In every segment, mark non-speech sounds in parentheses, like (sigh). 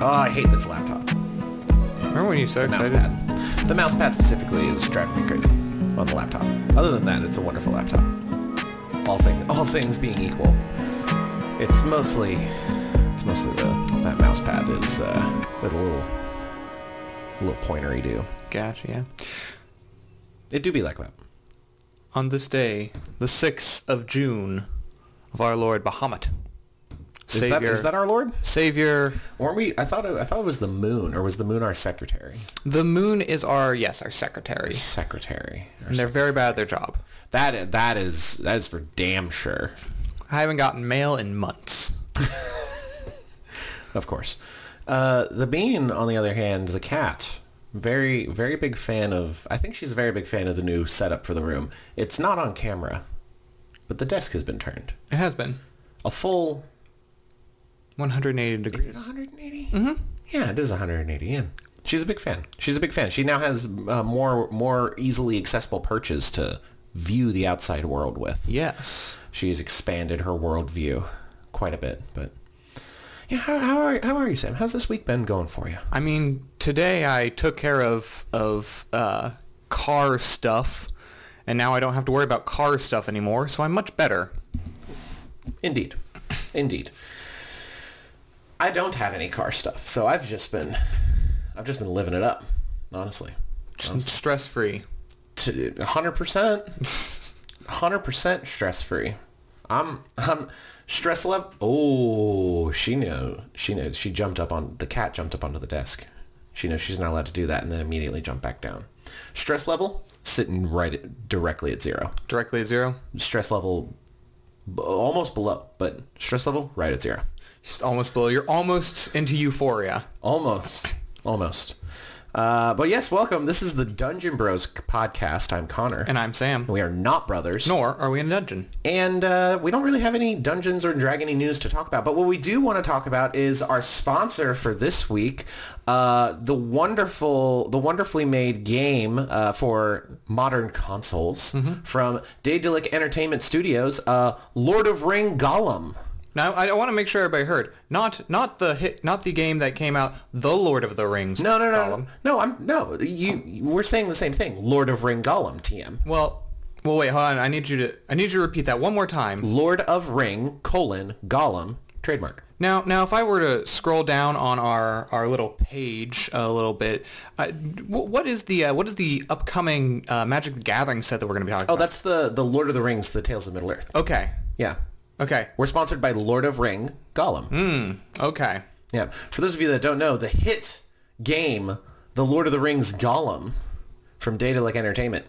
Oh, I hate this laptop. Remember when you were so The mouse excited? pad. The mouse pad specifically is driving me crazy on the laptop. Other than that, it's a wonderful laptop. All thing, all things being equal, it's mostly, it's mostly the that mouse pad is uh, with a little, little pointery do. Gotcha, yeah. It do be like that. On this day, the 6th of June of our Lord Bahamut. Is that, is that our Lord? Savior. Weren't we? I thought it, I thought it was the moon, or was the moon our secretary? The moon is our, yes, our secretary. Secretary. Or And they're very bad at their job. That that is that is for damn sure. I haven't gotten mail in months. (laughs) Of course. Uh, the bean, on the other hand, the cat, very very big fan of. I think she's a very big fan of the new setup for the room. It's not on camera, but the desk has been turned. It has been. A full 180 is it degrees. 180. Mm-hmm. Yeah, it is 180. Yeah. She's a big fan. She's a big fan. She now has uh, more more easily accessible perches to view the outside world with. Yes. She's expanded her worldview quite a bit, but yeah. How, how are how are you, Sam? How's this week been going for you? I mean, today I took care of of uh, car stuff, and now I don't have to worry about car stuff anymore, so I'm much better. Indeed, indeed. I don't have any car stuff, so I've just been I've just been living it up, honestly. Stress free. hundred percent, (laughs) hundred percent stress free. I'm I'm stress level. Oh, she knew. She knows. She jumped up on the cat. Jumped up onto the desk. She knows she's not allowed to do that, and then immediately jump back down. Stress level sitting right at, directly at zero. Directly at zero. Stress level almost below, but stress level right at zero. Just almost below. You're almost into euphoria. Almost. Almost. Uh, but yes, welcome. This is the Dungeon Bros podcast. I'm Connor. And I'm Sam. we are not brothers. Nor are we in a dungeon. And uh, we don't really have any Dungeons or Dragony news to talk about. But what we do want to talk about is our sponsor for this week, uh, the wonderful, the wonderfully made game uh, for modern consoles from Daedalic Entertainment Studios, uh, Lord of Ring Gollum. Now I want to make sure everybody heard. Not not the hit, not the game that came out, The Lord of the Rings. No, no, no, Gollum. no. I'm no. You, we're saying the same thing. Lord of Ring Gollum. TM. Well, well, wait, hold on. I need you to I need you to repeat that one more time. Lord of Ring colon Gollum trademark. Now, now, if I were to scroll down on our, our little page a little bit, uh, wh- what is the uh, what is the upcoming uh, Magic the Gathering set that we're going to be talking Oh, about? that's the the Lord of the Rings, the Tales of Middle Earth. Okay, Yeah, okay, we're sponsored by Lord of Ring Gollum. Hmm, okay. Yeah. For those of you that don't know, the hit game, The Lord of the Rings Gollum, from Daedalic Entertainment,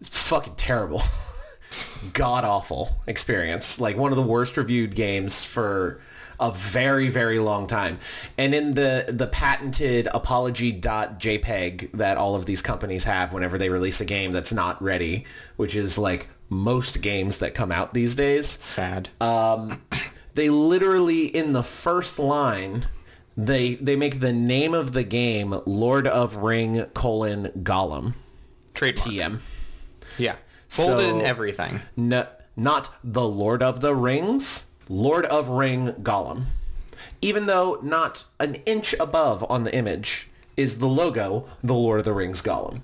is fucking terrible. (laughs) God awful experience. Like one of the worst reviewed games for a very very long time. And in the the patented apology.jpg that all of these companies have whenever they release a game that's not ready, which is like most games that come out these days Sad. um, (clears throat) they literally in the first line they they make the name of the game Lord of Ring colon Gollum Trademark. TM. Yeah. Folded So- in everything. No, not the Lord of the Rings, Lord of Ring Gollum. Even though not an inch above on the image is the logo, the Lord of the Rings Gollum.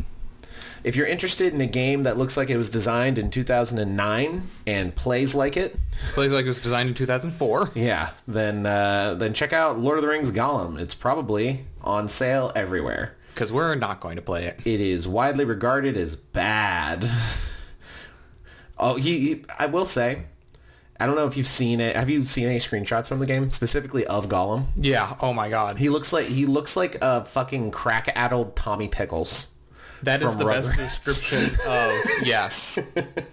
If you're interested in a game that looks like it was designed in 2009 and plays like it, Plays like it was designed in 2004. Yeah, then uh, then check out Lord of the Rings Gollum. It's probably on sale everywhere. Because we're not going to play it. It is widely regarded as bad. (laughs) oh, he, he- I will say, I don't know if you've seen it. Have you seen any screenshots from the game, specifically of Gollum? Yeah. Oh my God. He looks like he looks like a fucking crack-addled Tommy Pickles. That is the best description (laughs) of yes.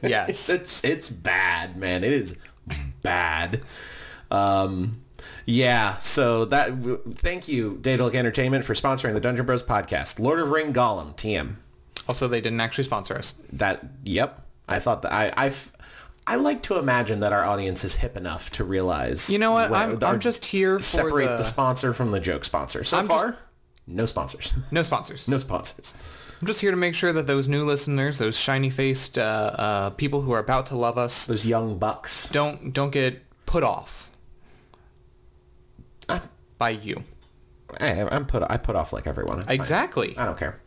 Yes. It's it's bad, man. It is bad. Um, yeah. So that. w- Thank you, Daedalic Entertainment, for sponsoring the Dungeon Bros podcast. Lord of Ring Gollum TM. Also, they didn't actually sponsor us. That. Yep. I thought that I I've. I like to imagine that our audience is hip enough to realize. You know what? I'm, I'm just here for separate the, the sponsor from the joke sponsor. So I'm just- far, no sponsors. no sponsors. (laughs) no sponsors. I'm just here to make sure that those new listeners, those shiny-faced uh, uh, people who are about to love us, Those young bucks. don't don't get put off I'm, by you. I, I'm put. I put off like everyone. It's fine. Exactly. I don't care.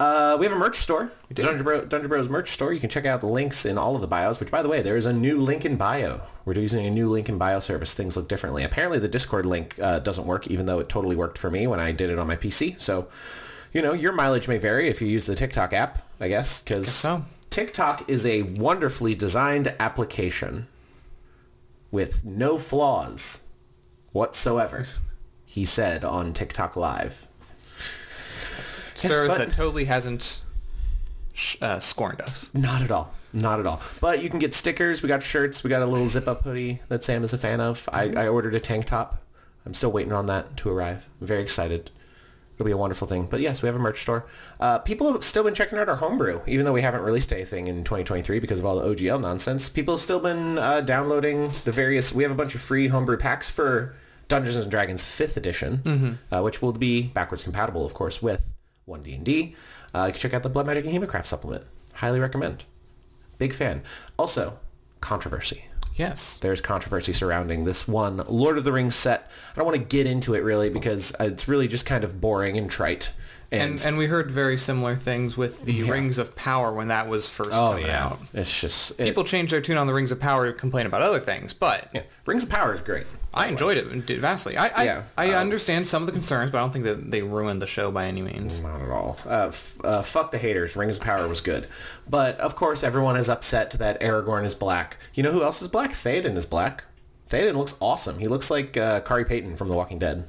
Uh, we have a merch store, Dungeon, Bro, Dungeon Bros merch store. You can check out the links in all of the bios, which, by the way, there is a new link in bio. We're using a new link in bio service. Things look differently. Apparently, the Discord link uh, doesn't work, even though it totally worked for me when I did it on my PC. So, you know, your mileage may vary if you use the TikTok app, I guess, because so. TikTok is a wonderfully designed application with no flaws whatsoever, he said on TikTok Live. Service but- that totally hasn't uh, scorned us. Not at all. Not at all. But you can get stickers. We got shirts. We got a little zip-up hoodie that Sam is a fan of. I, I ordered a tank top. I'm still waiting on that to arrive. I'm very excited. It'll be a wonderful thing. But yes, we have a merch store. Uh, people have still been checking out our homebrew, even though we haven't released anything in 2023 because of all the OGL nonsense. People have still been uh, downloading the various... We have a bunch of free homebrew packs for Dungeons & Dragons 5th edition, uh, which will be backwards compatible, of course, with 1D&D. Uh, you can check out the Blood Magic and Hemocraft supplement. Highly recommend. Big fan. Also, controversy. Yes. There's controversy surrounding this one Lord of the Rings set. I don't want to get into it really because it's really just kind of boring and trite. And, And and we heard very similar things with the Rings of Power when that was first oh coming yeah, out. it's just it- People changed their tune on the Rings of Power to complain about other things, but yeah. Rings of Power is great. I enjoyed it vastly. I I, Yeah. I Um, understand some of the concerns, but I don't think that they ruined the show by any means. Not at all. Uh, f- uh, fuck the haters. Rings of Power was good, but of course everyone is upset that Aragorn is black. You know who else is black? Theoden is black. Theoden looks awesome. He looks like uh, Khary Payton from The Walking Dead.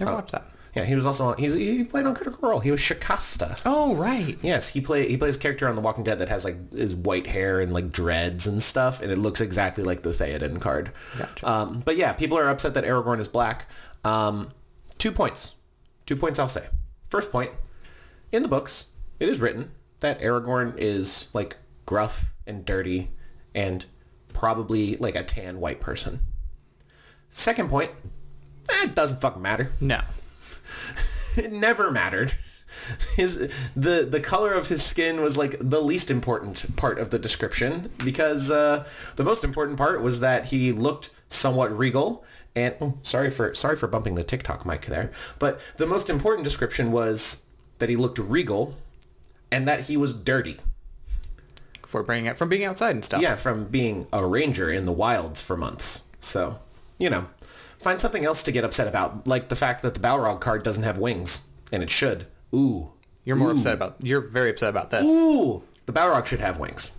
Never watched that. Yeah, he was also on, he's, he played on Critical Role. He was Shakäste. Oh right. Yes, he play he plays a character on The Walking Dead that has like his white hair and like dreads and stuff, and it looks exactly like the Theoden card. Gotcha. Um, but yeah, people are upset that Aragorn is black. Um, two points. Two points I'll say. First point, in the books, it is written that Aragorn is like gruff and dirty and probably like a tan white person. Second point, eh, it doesn't fucking matter No. It (laughs) never mattered. His the the color of his skin was like the least important part of the description because uh, the most important part was that he looked somewhat regal and oh, sorry for sorry for bumping the TikTok mic there, but the most important description was that he looked regal and that he was dirty. For bringing it from being outside and stuff. Yeah, from being a ranger in the wilds for months. So, you know, find something else to get upset about, like the fact that the Balrog card doesn't have wings, and it should. Ooh. You're more upset about. You're very upset about this. Ooh. The Balrog should have wings.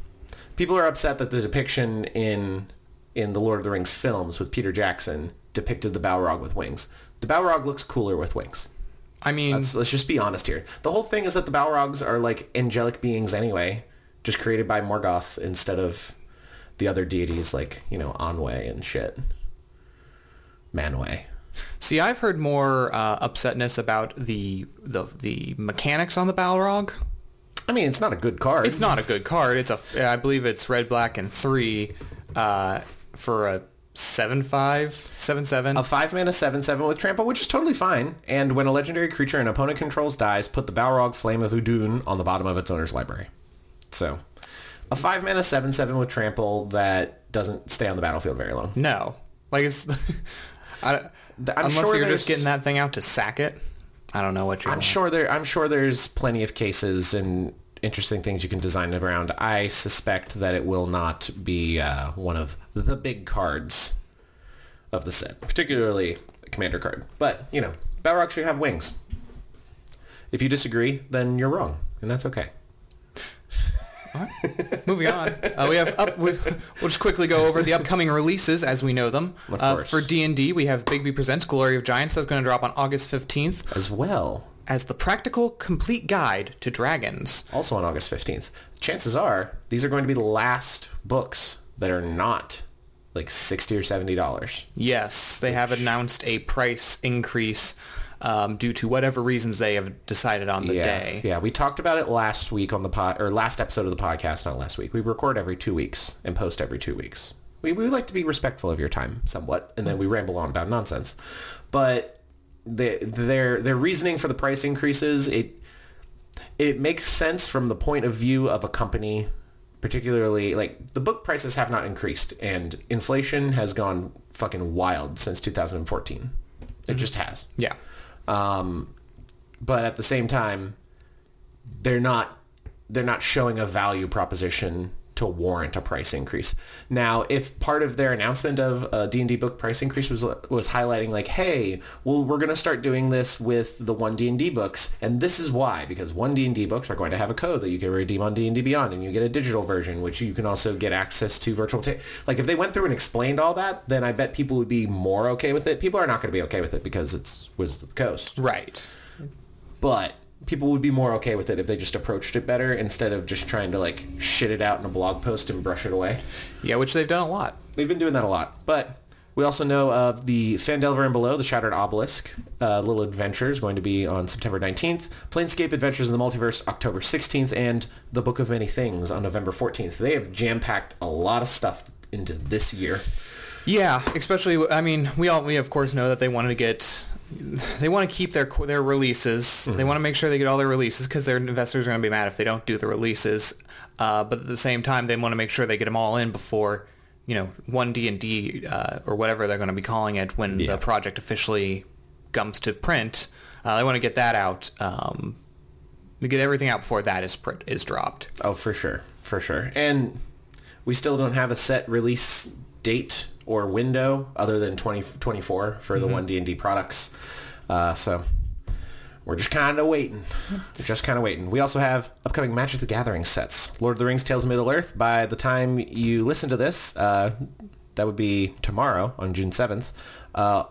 People are upset that the depiction in in the Lord of the Rings films with Peter Jackson depicted the Balrog with wings. The Balrog looks cooler with wings. I mean, So let's just be honest here. The whole thing is that the Balrogs are like angelic beings anyway, just created by Morgoth instead of the other deities like, you know, Anwe and shit. Manwë. see, I've heard more uh, upsetness about the the the mechanics on the Balrog. I mean, it's not a good card. It's not a good card. It's a. I believe it's red, black, and three, uh, for a seven five, seven seven. A 5 mana 7-7 with trample, which is totally fine. And when a legendary creature an opponent controls dies, put the Balrog Flame of Udun on the bottom of its owner's library. So, a 5 mana 7-7 with trample that doesn't stay on the battlefield very long. No, like it's. (laughs) I, I'm unless sure you're just getting that thing out to sack it. I don't know what you're. I'm sure there I'm sure there's plenty of cases and interesting things you can design around. I suspect that it will not be uh, one of the big cards of the set, particularly commander card. But, you know, Balrog should have wings. If you disagree, then you're wrong, and that's okay. Moving on, uh, we have up. We, we'll just quickly go over the upcoming releases as we know them. Of Uh, course. for D and D, we have Bigby Presents Glory of Giants. That's going to drop on August fifteenth As well, as the practical complete guide to dragons. also on August 15th. Chances are these are going to be the last books that are not like 60 or 70 dollars. Yes, they have announced a price increase um, due to whatever reasons they have decided on the yeah, day. Yeah, we talked about it last week on the pod or last episode of the podcast, not last week. We record every two weeks and post every two weeks. We, we like to be respectful of your time somewhat, and then we ramble on about nonsense. But the, their their reasoning for the price increases it it makes sense from the point of view of a company particularly like the book prices have not increased and inflation has gone fucking wild since 2014 it just has Yeah. Um, but at the same time, they're not they're not showing a value proposition to warrant a price increase. Now, if part of their announcement of a D&D book price increase was was highlighting like, hey, well, we're going to start doing this with the one D&D books, and this is why, because one D&D books are going to have a code that you can redeem on D&D Beyond, and you get a digital version, which you can also get access to virtual. Ta- like, if they went through and explained all that, then I bet people would be more okay with it. People are not going to be okay with it because it's Wizards of the Coast, Right. but people would be more okay with it if they just approached it better instead of just trying to like shit it out in a blog post and brush it away. Yeah, which they've done a lot. They've been doing that a lot. But we also know of the Phandelver and Below, the Shattered Obelisk, uh, little adventure is going to be on September 19th. Planescape Adventures in the Multiverse, October 16th, and The Book of Many Things on November 14th. They have jam-packed a lot of stuff into this year. Yeah, especially I mean, we all we of course know that they wanted to get they want to keep their their releases. They want to make sure they get all their releases because their investors are going to be mad if they don't do the releases. Uh, but at the same time, they want to make sure they get them all in before you know one D and D uh, or whatever they're going to be calling it when the project officially comes to print. Uh, they want to get that out. Um, we get everything out before that is print is dropped. Oh, for sure, for sure. And we still don't have a set release date or window other than 2024 for the one D&D products. Uh, so we're just kind of waiting. We're (laughs) just kind of waiting. We also have upcoming Magic the Gathering sets. Lord of the Rings Tales of Middle-earth. By the time you listen to this, uh, that would be tomorrow on June 7th. Uh,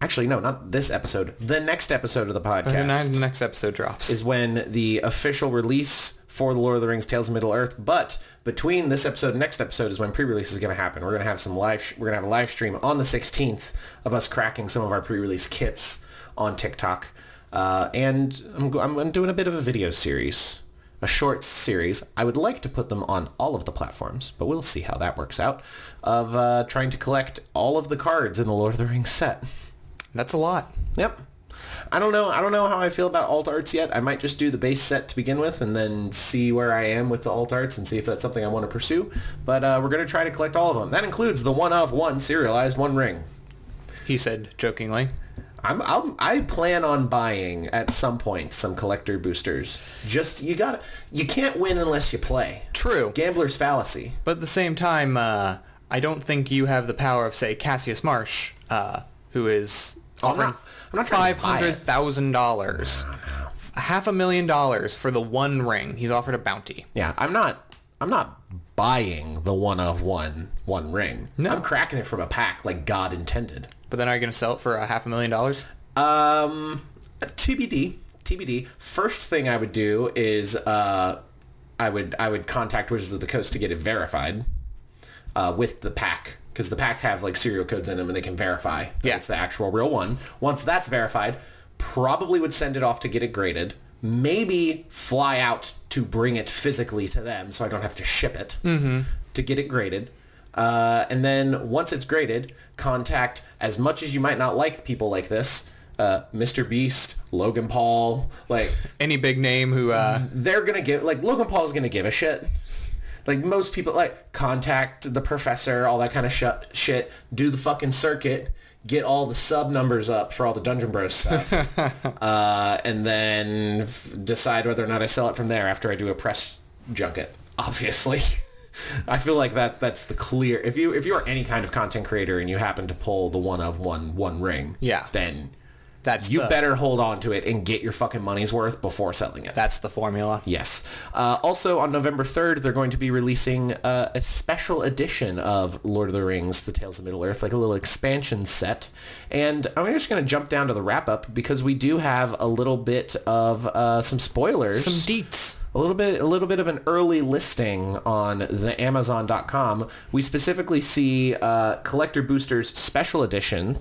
actually, no, not this episode. The next episode of the podcast the next episode drops. is when the official release for the Lord of the Rings Tales of Middle Earth. But between this episode and next episode is when pre-release is going to happen. We're going to have some live. We're going to have a live stream on the 16th of us cracking some of our pre-release kits on TikTok, uh, and I'm, I'm doing a bit of a video series. A short series. I would like to put them on all of the platforms, but we'll see how that works out. Of uh, trying to collect all of the cards in the Lord of the Rings set. That's a lot. Yep. I don't know. I don't know how I feel about alt arts yet. I might just do the base set to begin with, and then see where I am with the alt arts, and see if that's something I want to pursue. But uh, we're gonna try to collect all of them. That includes the one of one serialized One Ring. He said jokingly. I'm, I'm I plan on buying at some point some collector boosters. Just you got to you can't win unless you play. True. Gambler's fallacy. But at the same time, uh, I don't think you have the power of, say, Cassius Marsh, uh, who is Oh, offering not- I'm not trying five to buy it. hundred thousand dollars, half a million dollars for the one ring. He's offered a bounty. Yeah, I'm not. I'm not buying the one of one one ring. No. I'm cracking it from a pack like God intended. But then are you going to sell it for a half a million dollars? Um, TBD. TBD. First thing I would do is uh, I would I would contact Wizards of the Coast to get it verified uh, with the pack because the pack have like serial codes in them and they can verify that Yeah. it's the actual real one. Once that's verified, probably would send it off to get it graded. Maybe fly out to bring it physically to them so I don't have to ship it to get it graded. Uh, and then once it's graded, contact as much as you might not like people like this, uh, Mr. Beast, Logan Paul, like (laughs) Any big name who, uh, they're gonna give like Logan Paul's gonna give a shit. Like most people, like contact the professor, all that kind of sh- shit. Do the fucking circuit, get all the sub numbers up for all the Dungeon Bros stuff, (laughs) uh, and then f- decide whether or not I sell it from there after I do a press junket. Obviously, (laughs) I feel like that that's the clear. If you if you are any kind of content creator and you happen to pull the one of one one ring, Yeah. then that's you the, better hold on to it and get your fucking money's worth before selling it. That's the formula. Yes. Uh, also on November 3rd, they're going to be releasing uh, a special edition of Lord of the Rings, The Tales of Middle-earth, like a little expansion set. And I'm just going to jump down to the wrap-up because we do have a little bit of uh, some spoilers. Some deets. a little bit a little bit of an early listing on the amazon.com we specifically see uh, collector boosters special edition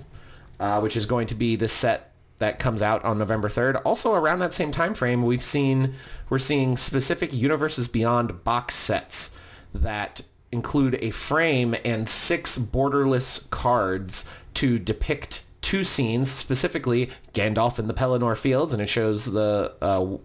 uh, which is going to be the set that comes out on November 3rd. Also around that same time frame, we've seen we're seeing specific Universes Beyond box sets that include a frame and six borderless cards to depict two scenes, specifically Gandalf in the Pelennor Fields, and it shows the uh,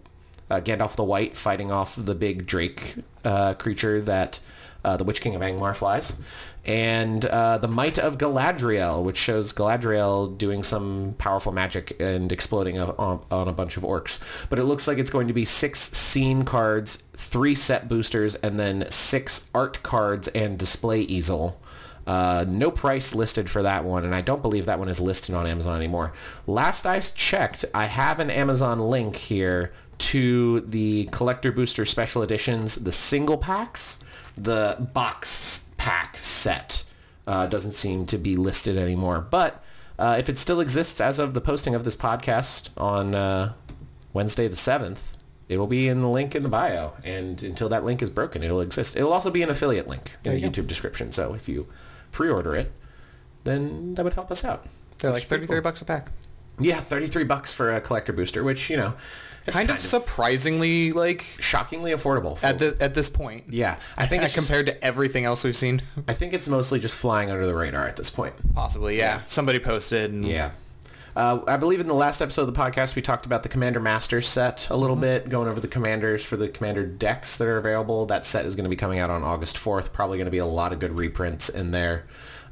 uh, Gandalf the White fighting off the big Drake uh, creature that uh, the Witch King of Angmar flies, and uh, the Might of Galadriel, which shows Galadriel doing some powerful magic and exploding a, on, on a bunch of orcs. But it looks like it's going to be six scene cards, three set boosters, and then six art cards and display easel. Uh, no price listed for that one, and I don't believe that one is listed on Amazon anymore. Last I checked, I have an Amazon link here to the collector booster special editions, the single packs, the box pack set. Uh, doesn't seem to be listed anymore, but uh, if it still exists as of the posting of this podcast on uh, Wednesday the seventh, it will be in the link in the bio, and until that link is broken, it'll exist. It'll also be an affiliate link in the you YouTube description. So if you pre-order it, then that would help us out. They're like 33 cool. bucks a pack. Yeah, thirty-three bucks for a collector booster, which you know, it's Kind, of surprisingly like shockingly affordable. At the at this point. yeah, I think (laughs) it's just- compared to everything else we've seen. I think it's mostly just flying under the radar at this point. Possibly, yeah. Somebody posted. And Yeah. Uh, I believe in the last episode of the podcast we talked about the Commander Master set a little bit, going over the commanders for the Commander decks that are available. That set is going to be coming out on August 4th. Probably going to be a lot of good reprints in there.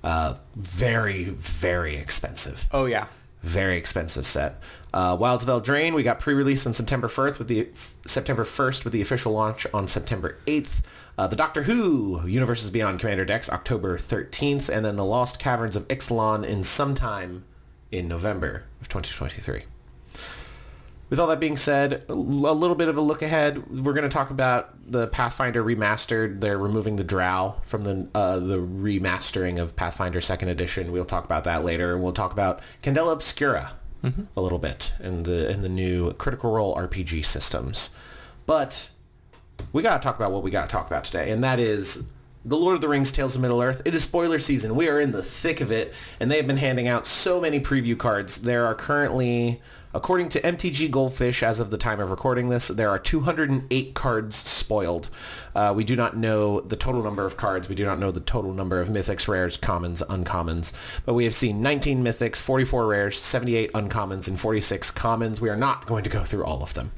Uh, very, very expensive. Oh yeah. Very expensive set. Uh, Wilds of Eldraine, we got pre-released on September 1st with the September 1st with the official launch on September 8th. Uh, the Doctor Who Universes Beyond Commander decks October 13th, and then the Lost Caverns of Ixalan in sometime in November of 2023. With all that being said, a little bit of a look ahead. We're going to talk about the Pathfinder remastered. They're removing the Drow from the uh, the remastering of Pathfinder Second Edition. We'll talk about that later, and we'll talk about Candela Obscura Mm-hmm. a little bit in the in the new Critical Role RPG systems. But we got to talk about what we got to talk about today, and that is The Lord of the Rings Tales of Middle-earth. It is spoiler season. We are in the thick of it, and they have been handing out so many preview cards. There are currently, according to MTG Goldfish, as of the time of recording this, there are 208 cards spoiled. Uh, we do not know the total number of cards. We do not know the total number of mythics, rares, commons, uncommons. But we have seen 19 mythics, 44 rares, 78 uncommons, and 46 commons. We are not going to go through all of them.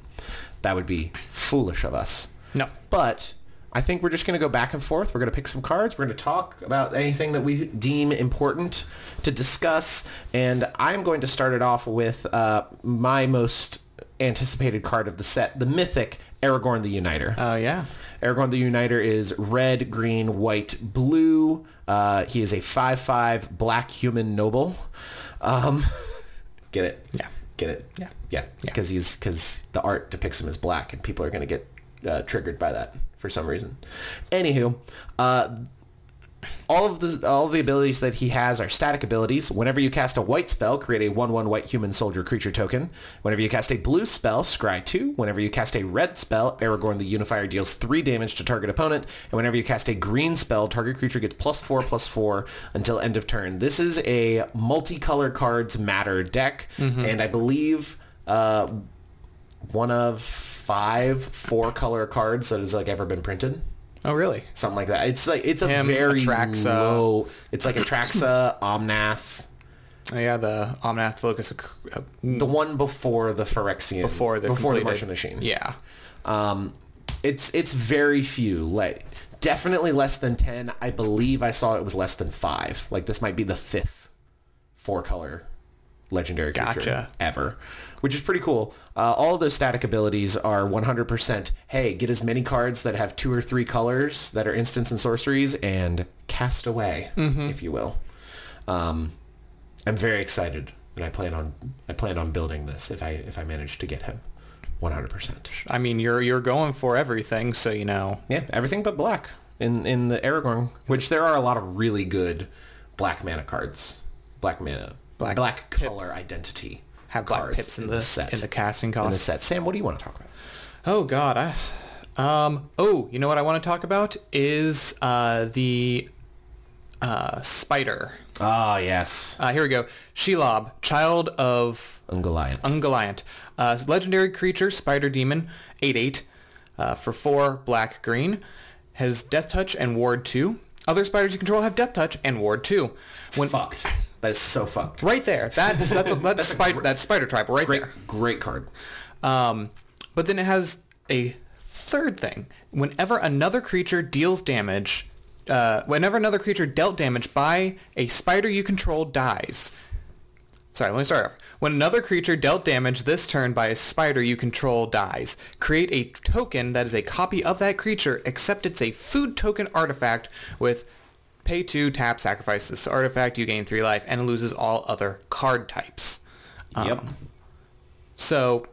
That would be foolish of us. No. But I think we're just going to go back and forth. We're going to pick some cards. We're going to talk about anything that we deem important to discuss. And I'm going to start it off with uh, my most anticipated card of the set, the mythic Aragorn the Uniter. Oh yeah. Aragorn the Uniter is red, green, white, blue. Uh, he is a 5-5 black human noble. Um, (laughs) get it? Yeah. Get it? Yeah. Yeah. Because he's because the art depicts him as black, and people are going to get uh, triggered by that for some reason. Anywho, uh, all of the all of the abilities that he has are static abilities. Whenever you cast a white spell, create a 1-1 white human soldier creature token. Whenever you cast a blue spell, scry 2. Whenever you cast a red spell, Aragorn the Unifier deals 3 damage to target opponent. And whenever you cast a green spell, target creature gets plus 4 plus 4 until end of turn. This is a multicolor cards matter deck, and I believe uh, one of five four-color cards that has like ever been printed Oh really? something like that. It's like it's a Him, very Atraxa. low. It's like Atraxa, (coughs) Omnath, Oh yeah. The Omnath Locus. Uh, the one before the Phyrexian, before the before the Martian Machine. Yeah. Um, it's it's very few. Like definitely less than ten. I believe I saw it was less than five. Like this might be the fifth four color legendary creature Gotcha. ever, which is pretty cool. Uh, all of those static abilities are 100%. Hey, get as many cards that have two or three colors that are instants and sorceries, and cast away, if you will. Um, I'm very excited, and I plan on I plan on building this if I if I manage to get him, 100%. I mean, you're you're going for everything, so you know. Yeah, everything but black in in the Aragorn, which there are a lot of really good black mana cards, black mana, Black black, color identity. Have black cards pips in the set in the casting in the cost. set. Sam, what do you want to talk about? Oh God, I. Um. Oh, you know what I want to talk about is uh, the uh, spider. Ah, yes, Uh, here we go. Shelob, child of Ungoliant. Ungoliant. Uh, legendary creature, spider demon, 8-8 uh, for 4 black green. Has death touch and ward 2. Other spiders you control have death touch and ward 2. When fucked. That is so fucked. right there. That's that's a, that's, (laughs) spider that's spider tribe right Great, there. great card. Um, but then it has a third thing. Whenever another creature deals damage, uh, whenever another creature dealt damage by a spider you control dies. Sorry, let me start off. When another creature dealt damage this turn by a spider you control dies, create a token that is a copy of that creature, except it's a food token artifact with pay 2, tap, sacrifice this artifact, you gain 3 life, and it loses all other card types. Um, Yep. So,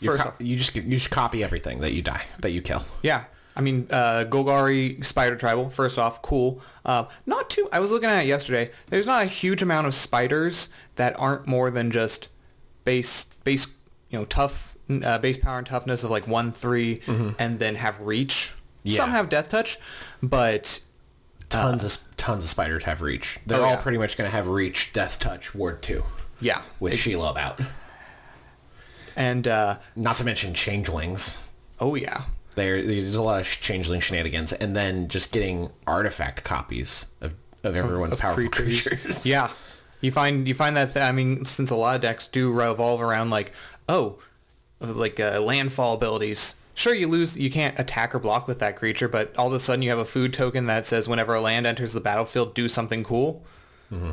You're first co- off, you just you just copy everything that you die that you kill. Yeah. I mean, uh, Golgari Spider Tribal, first off, cool. Uh, not too, I was looking at it yesterday. There's not a huge amount of spiders that aren't more than just base, base, you know, tough, uh, base power and toughness of like 1-3 and then have reach. Yeah. Some have death touch, but Tons of tons of spiders have reach. They're Oh, all yeah. pretty much going to have reach, death touch, ward two yeah. with It- Sheila out. and, uh, Not to mention changelings. oh yeah. There, there's a lot of changeling shenanigans, and then just getting artifact copies of, of everyone's of powerful creatures. (laughs) Yeah, you find you find that th- I mean, since a lot of decks do revolve around like, oh, like uh, landfall abilities. Sure, you lose, you can't attack or block with that creature, but all of a sudden you have a food token that says whenever a land enters the battlefield, do something cool. Mm-hmm.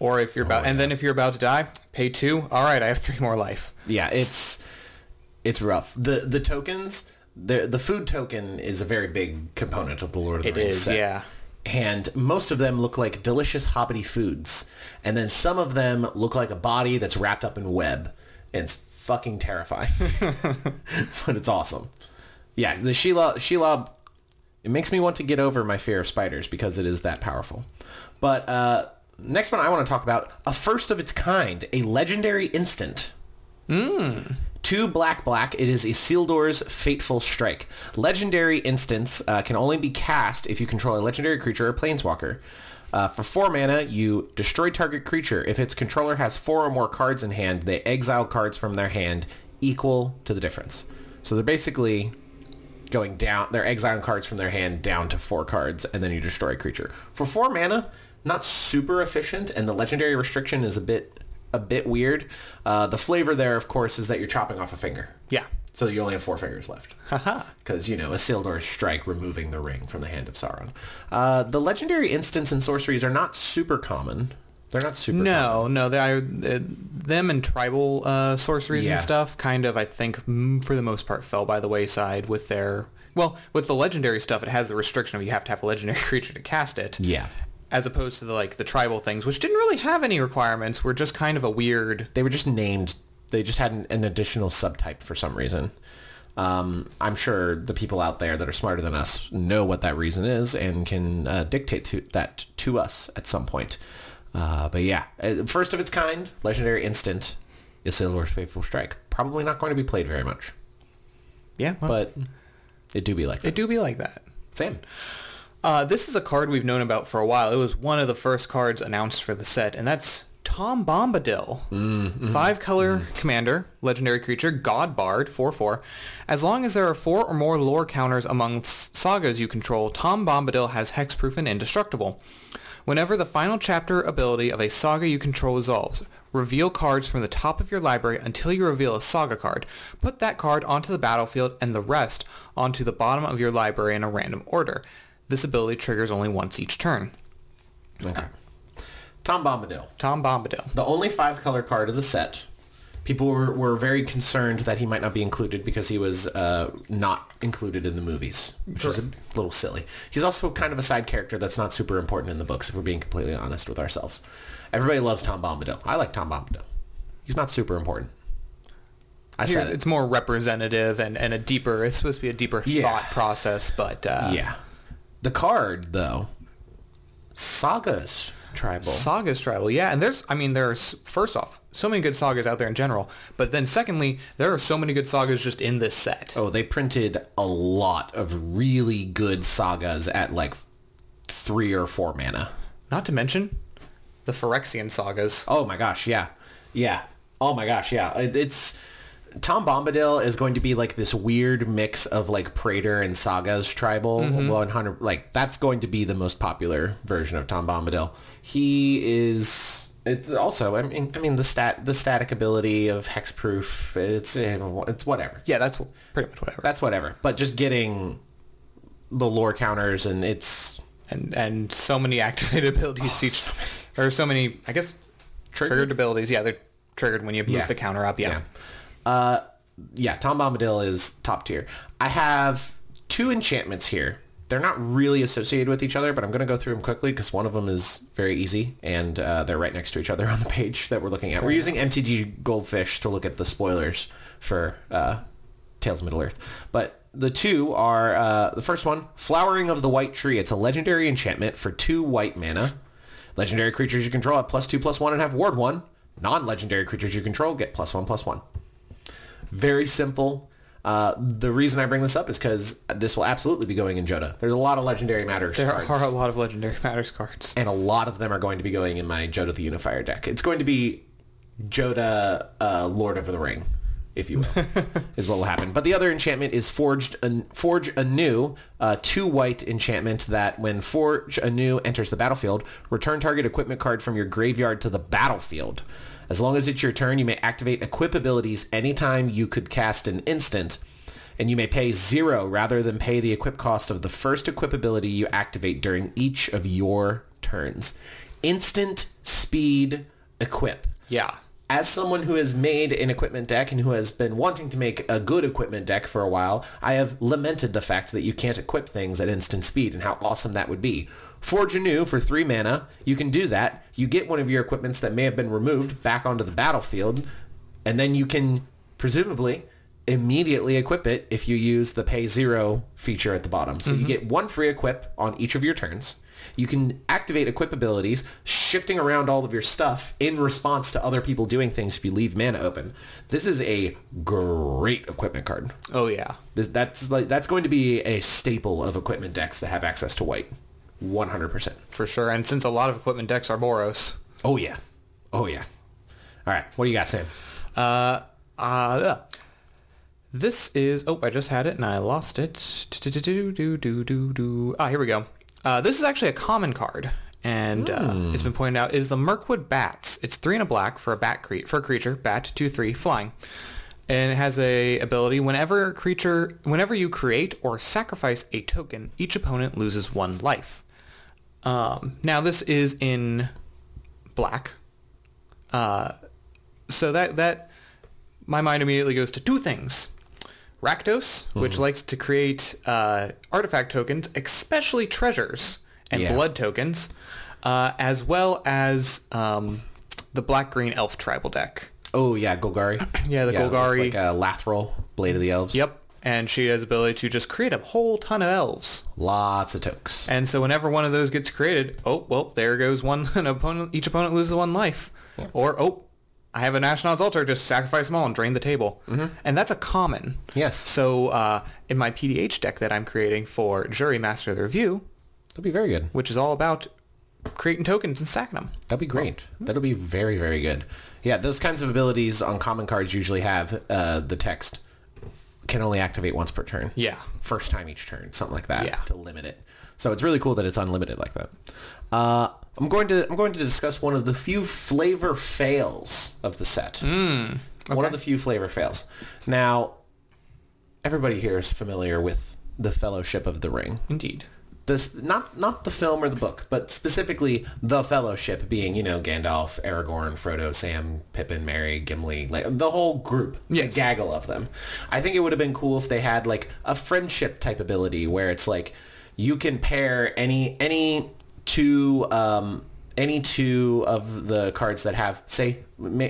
Or if Oh, you're about, and then if you're about to die, pay two. All right, I have (laughs) three more life. yeah, it's it's rough. The the tokens, the the food token is a very big component of the Lord of the It Rings is, set. yeah. And most of them look like delicious hobbity foods, and then some of them look like a body that's wrapped up in web. And it's fucking terrifying, (laughs) but it's awesome. Yeah, the Sheila Shelob it makes me want to get over my fear of spiders because it is that powerful. But uh, next one I want to talk about, a first of its kind, a legendary instant. Two black black. It is a Isildur's Fateful Strike. Legendary instance uh, can only be cast if you control a legendary creature or planeswalker. Uh, for four mana, you destroy target creature. If its controller has four or more cards in hand, they exile cards from their hand equal to the difference. So they're basically going down. They're exiling cards from their hand down to four cards, and then you destroy a creature. For four mana, not super efficient, and the legendary restriction is a bit a bit weird. Uh, the flavor there, of course, is that you're chopping off a finger. Yeah. So you only have four fingers left. Because, you know, a Isildur's strike removing the ring from the hand of Sauron. Uh, the legendary instants and sorceries are not super common. They're not super common. No, no, they are, uh, them and tribal uh, sorceries Yeah. and stuff kind of, I think, for the most part, fell by the wayside with their... Well, with the legendary stuff, it has the restriction of you have to have a legendary (laughs) creature to cast it. Yeah. As opposed to the like the tribal things, which didn't really have any requirements, were just kind of a weird. They were just named. They just had an, an additional subtype for some reason. Um, I'm sure the people out there that are smarter than us know what that reason is and can uh, dictate to, that to us at some point. Uh, but yeah, uh, first of its kind, legendary instant, Isildur's Faithful Strike. Probably not going to be played very much, Yeah, well, but it do be like that. it do be like that. Same. Uh, this is a card we've known about for a while. It was one of the first cards announced for the set, and that's Tom Bombadil. Five color commander, legendary creature, God Bard, 4-4. As long as there are four or more lore counters among sagas you control, Tom Bombadil has hexproof and indestructible. Whenever the final chapter ability of a saga you control resolves, reveal cards from the top of your library until you reveal a saga card. Put that card onto the battlefield and the rest onto the bottom of your library in a random order. This ability triggers only once each turn. Okay. Tom Bombadil. Tom Bombadil. the only five color card of the set. People were, were very concerned that he might not be included because he was uh, not included in the movies, which is a little silly. He's also kind of a side character that's not super important in the books, if we're being completely honest with ourselves. Everybody loves Tom Bombadil. I like Tom Bombadil. He's not super important. I Here, said it. it's more representative and, and a deeper, it's supposed to be a deeper Yeah. thought process, but uh, Yeah. The card, though, Sagas Tribal. Sagas tribal, yeah, and there's, I mean, there's first off, so many good sagas out there in general, but then secondly, there are so many good sagas just in this set. Oh, they printed a lot of really good sagas at like three or four mana. Not to mention the Phyrexian sagas. Oh my gosh, yeah, yeah. Oh my gosh, yeah. It's Tom Bombadil is going to be like this weird mix of like Praetor and Sagas tribal. Mm-hmm. 100 like that's going to be the most popular version of Tom Bombadil. He is it also I mean I mean the stat the static ability of hexproof it's it's whatever. Yeah, that's pretty much whatever. That's whatever. But just getting the lore counters and it's and and so many activated (laughs) abilities each, or so many, I guess, triggered, abilities. Yeah, they're triggered when you move Yeah. the counter up. Yeah. Yeah. Uh, yeah, Tom Bombadil is top tier. I have two enchantments here. They're not really associated with each other, but I'm going to go through them quickly because one of them is very easy, and uh, they're right next to each other (laughs) on the page that we're looking at. We're using MTG Goldfish to look at the spoilers for uh, Tales of Middle Earth. But the two are, uh, the first one, Flowering of the White Tree. It's a legendary enchantment for two white mana. Legendary creatures you control have plus two, plus one, and have ward one. Non-legendary creatures you control get plus one, plus one. Very simple. Uh, the reason I bring this up is because this will absolutely be going in Jodah. There's a lot of legendary matters There cards, are a lot of legendary (laughs) matters cards. and a lot of them are going to be going in my Jodah the Unifier deck. It's going to be Jodah uh, Lord of the Ring, if you will, (laughs) is what will happen. But the other enchantment is Forged an- Forge Anew, uh, two white enchantment that when Forge Anew enters the battlefield, return target equipment card from your graveyard to the battlefield. As long as it's your turn, you may activate equip abilities anytime you could cast an instant, and you may pay zero rather than pay the equip cost of the first equip ability you activate during each of your turns. Instant speed equip Yeah. as someone who has made an equipment deck and who has been wanting to make a good equipment deck for a while, I have lamented the fact that you can't equip things at instant speed and how awesome that would be. Forge anew for three mana, you can do that. You get one of your equipments that may have been removed back onto the battlefield, and then you can presumably immediately equip it if you use the pay zero feature at the bottom. So you mm-hmm. get one free equip on each of your turns. You can activate equip abilities, shifting around all of your stuff in response to other people doing things if you leave mana open. This is a great equipment card. Oh yeah. This, that's like that's going to be a staple of equipment decks that have access to white. 100%. For sure. And since a lot of equipment decks are Boros. Oh yeah. Oh yeah. All right, what do you got, Sam? Uh, uh. This is, oh, I just had it and I lost it. Ah, here we go. Uh, this is actually a common card. And uh, it's been pointed out is the Mirkwood Bats. It's three and a black for a bat cre- for a creature, bat two three flying, and it has a ability whenever creature whenever you create or sacrifice a token, each opponent loses one life. Um, now this is in black, uh, so that that my mind immediately goes to two things. Rakdos, which likes to create uh, artifact tokens, especially treasures and Yeah. blood tokens, uh, as well as um, the black-green elf tribal deck. Oh yeah, Golgari. (clears throat) Yeah, the Golgari. Like a Lathril, Blade of the Elves. Yep. And she has ability to just create a whole ton of elves. Lots of tokes. And so whenever one of those gets created, oh, well, there goes one (laughs) an opponent. Each opponent loses one life. Or, oh, I have an Ashnod's Altar, just sacrifice them all and drain the table. And that's a common. Yes. So uh, in my PDH deck that I'm creating for Juri Master of the Revue, That'd be very good. which is all about creating tokens and stacking them. That'd be great. That'll be very, very good. Yeah, those kinds of abilities on common cards usually have uh, the text can only activate once per turn. Yeah. First time each turn, something like that Yeah. to limit it. So it's really cool that it's unlimited like that. Uh, I'm going to I'm going to discuss one of the few flavor fails of the set. One of the few flavor fails. Now, everybody here is familiar with the Fellowship of the Ring Indeed. This not not the film or the book, but specifically the Fellowship being you know Gandalf, Aragorn, Frodo, Sam, Pippin, Merry, Gimli, like the whole group, Yes. the gaggle of them. I think it would have been cool if they had like a friendship type ability where it's like you can pair any any two um, any two of the cards that have say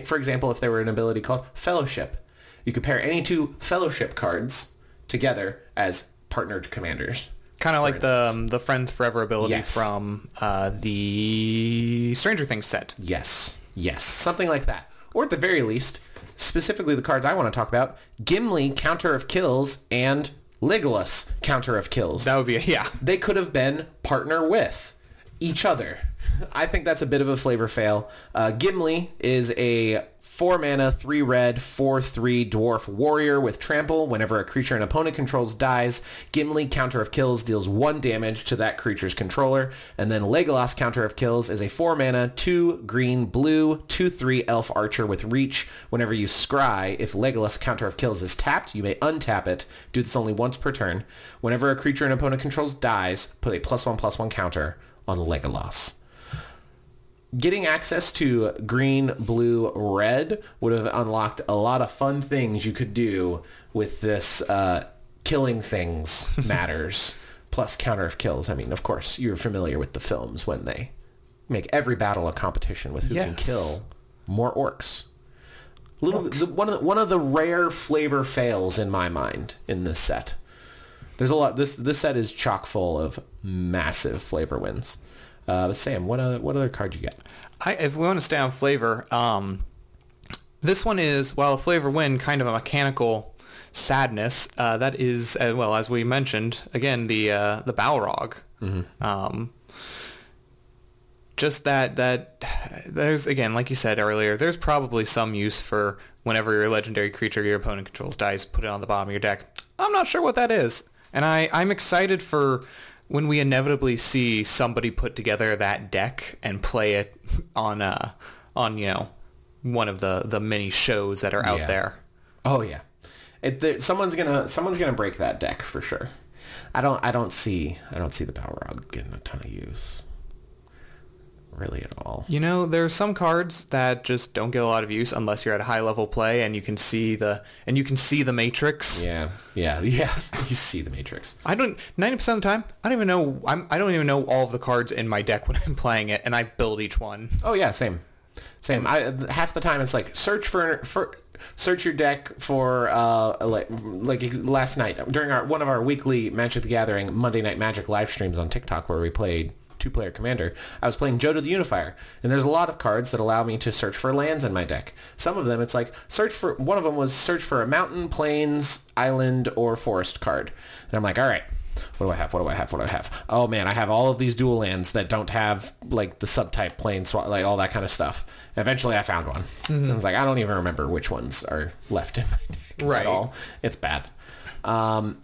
for example if there were an ability called Fellowship, you could pair any two Fellowship cards together as partnered commanders. Kind of like the um, the Friends Forever ability Yes. from uh, the Stranger Things set. Yes, yes, something like that. Or at the very least, specifically the cards I want to talk about, Gimli, Counter of Kills, and Legolas, Counter of Kills. That would be a, yeah. They could have been partner with each other. I think that's a bit of a flavor fail. Uh, Gimli is a 4 mana, 3 red, 4 3 dwarf warrior with trample. Whenever a creature an opponent controls dies, Gimli counter of kills deals 1 damage to that creature's controller. And then Legolas counter of kills is a 4 mana, 2 green, blue, 2 3 elf archer with reach. Whenever you scry, if Legolas counter of kills is tapped, you may untap it. Do this only once per turn. Whenever a creature an opponent controls dies, put a plus 1 plus 1 counter on Legolas getting access to green, blue, red would have unlocked a lot of fun things you could do with this uh, killing things (laughs) matters plus counter of kills. I mean, of course, you're familiar with the films when they make every battle a competition with who can kill more orcs. Little the, one of the, one of the rare flavor fails in my mind in this set. There's a lot. This this set is chock full of massive flavor wins. Uh, but Sam, what other, what other card you got? I, if we want to stay on flavor, um, this one is, while a flavor win, kind of a mechanical sadness. Uh, that is, uh, well, as we mentioned, again, the uh, the Balrog. Um, just that that there's again, like you said earlier, there's probably some use for whenever your legendary creature your opponent controls dies, put it on the bottom of your deck. I'm not sure what that is, and I I'm excited for when we inevitably see somebody put together that deck and play it on uh on you know one of the the many shows that are out Yeah. there. Oh yeah, it, there, someone's gonna someone's gonna break that deck for sure. I don't I don't see I don't see the Balrog getting a ton of use, really at all. You know, there are some cards that just don't get a lot of use unless you're at a high level play and you can see the and you can see the matrix. Yeah, yeah, (laughs) yeah. you see the Matrix. I don't. Ninety percent of the time, I don't even know. I'm. I don't even know all of the cards in my deck (laughs) when I'm playing it, and I build each one. Oh yeah, same, same. I half the time it's like search for for search your deck for uh like like last night during our one of our weekly Magic the Gathering Monday Night Magic live streams on TikTok where we played two player commander. I was playing Jodah the Unifier, and there's a lot of cards that allow me to search for lands in my deck. Some of them it's like search for one of them was search for a mountain, plains, island, or forest card, and I'm like, all right. What do I have? What do I have? What do I have? Oh man, I have all of these dual lands that don't have like the subtype Plains Swamp, like all that kind of stuff. Eventually, I found one. I was like, I don't even remember which ones are left in my deck Right. at all. It's bad. Um,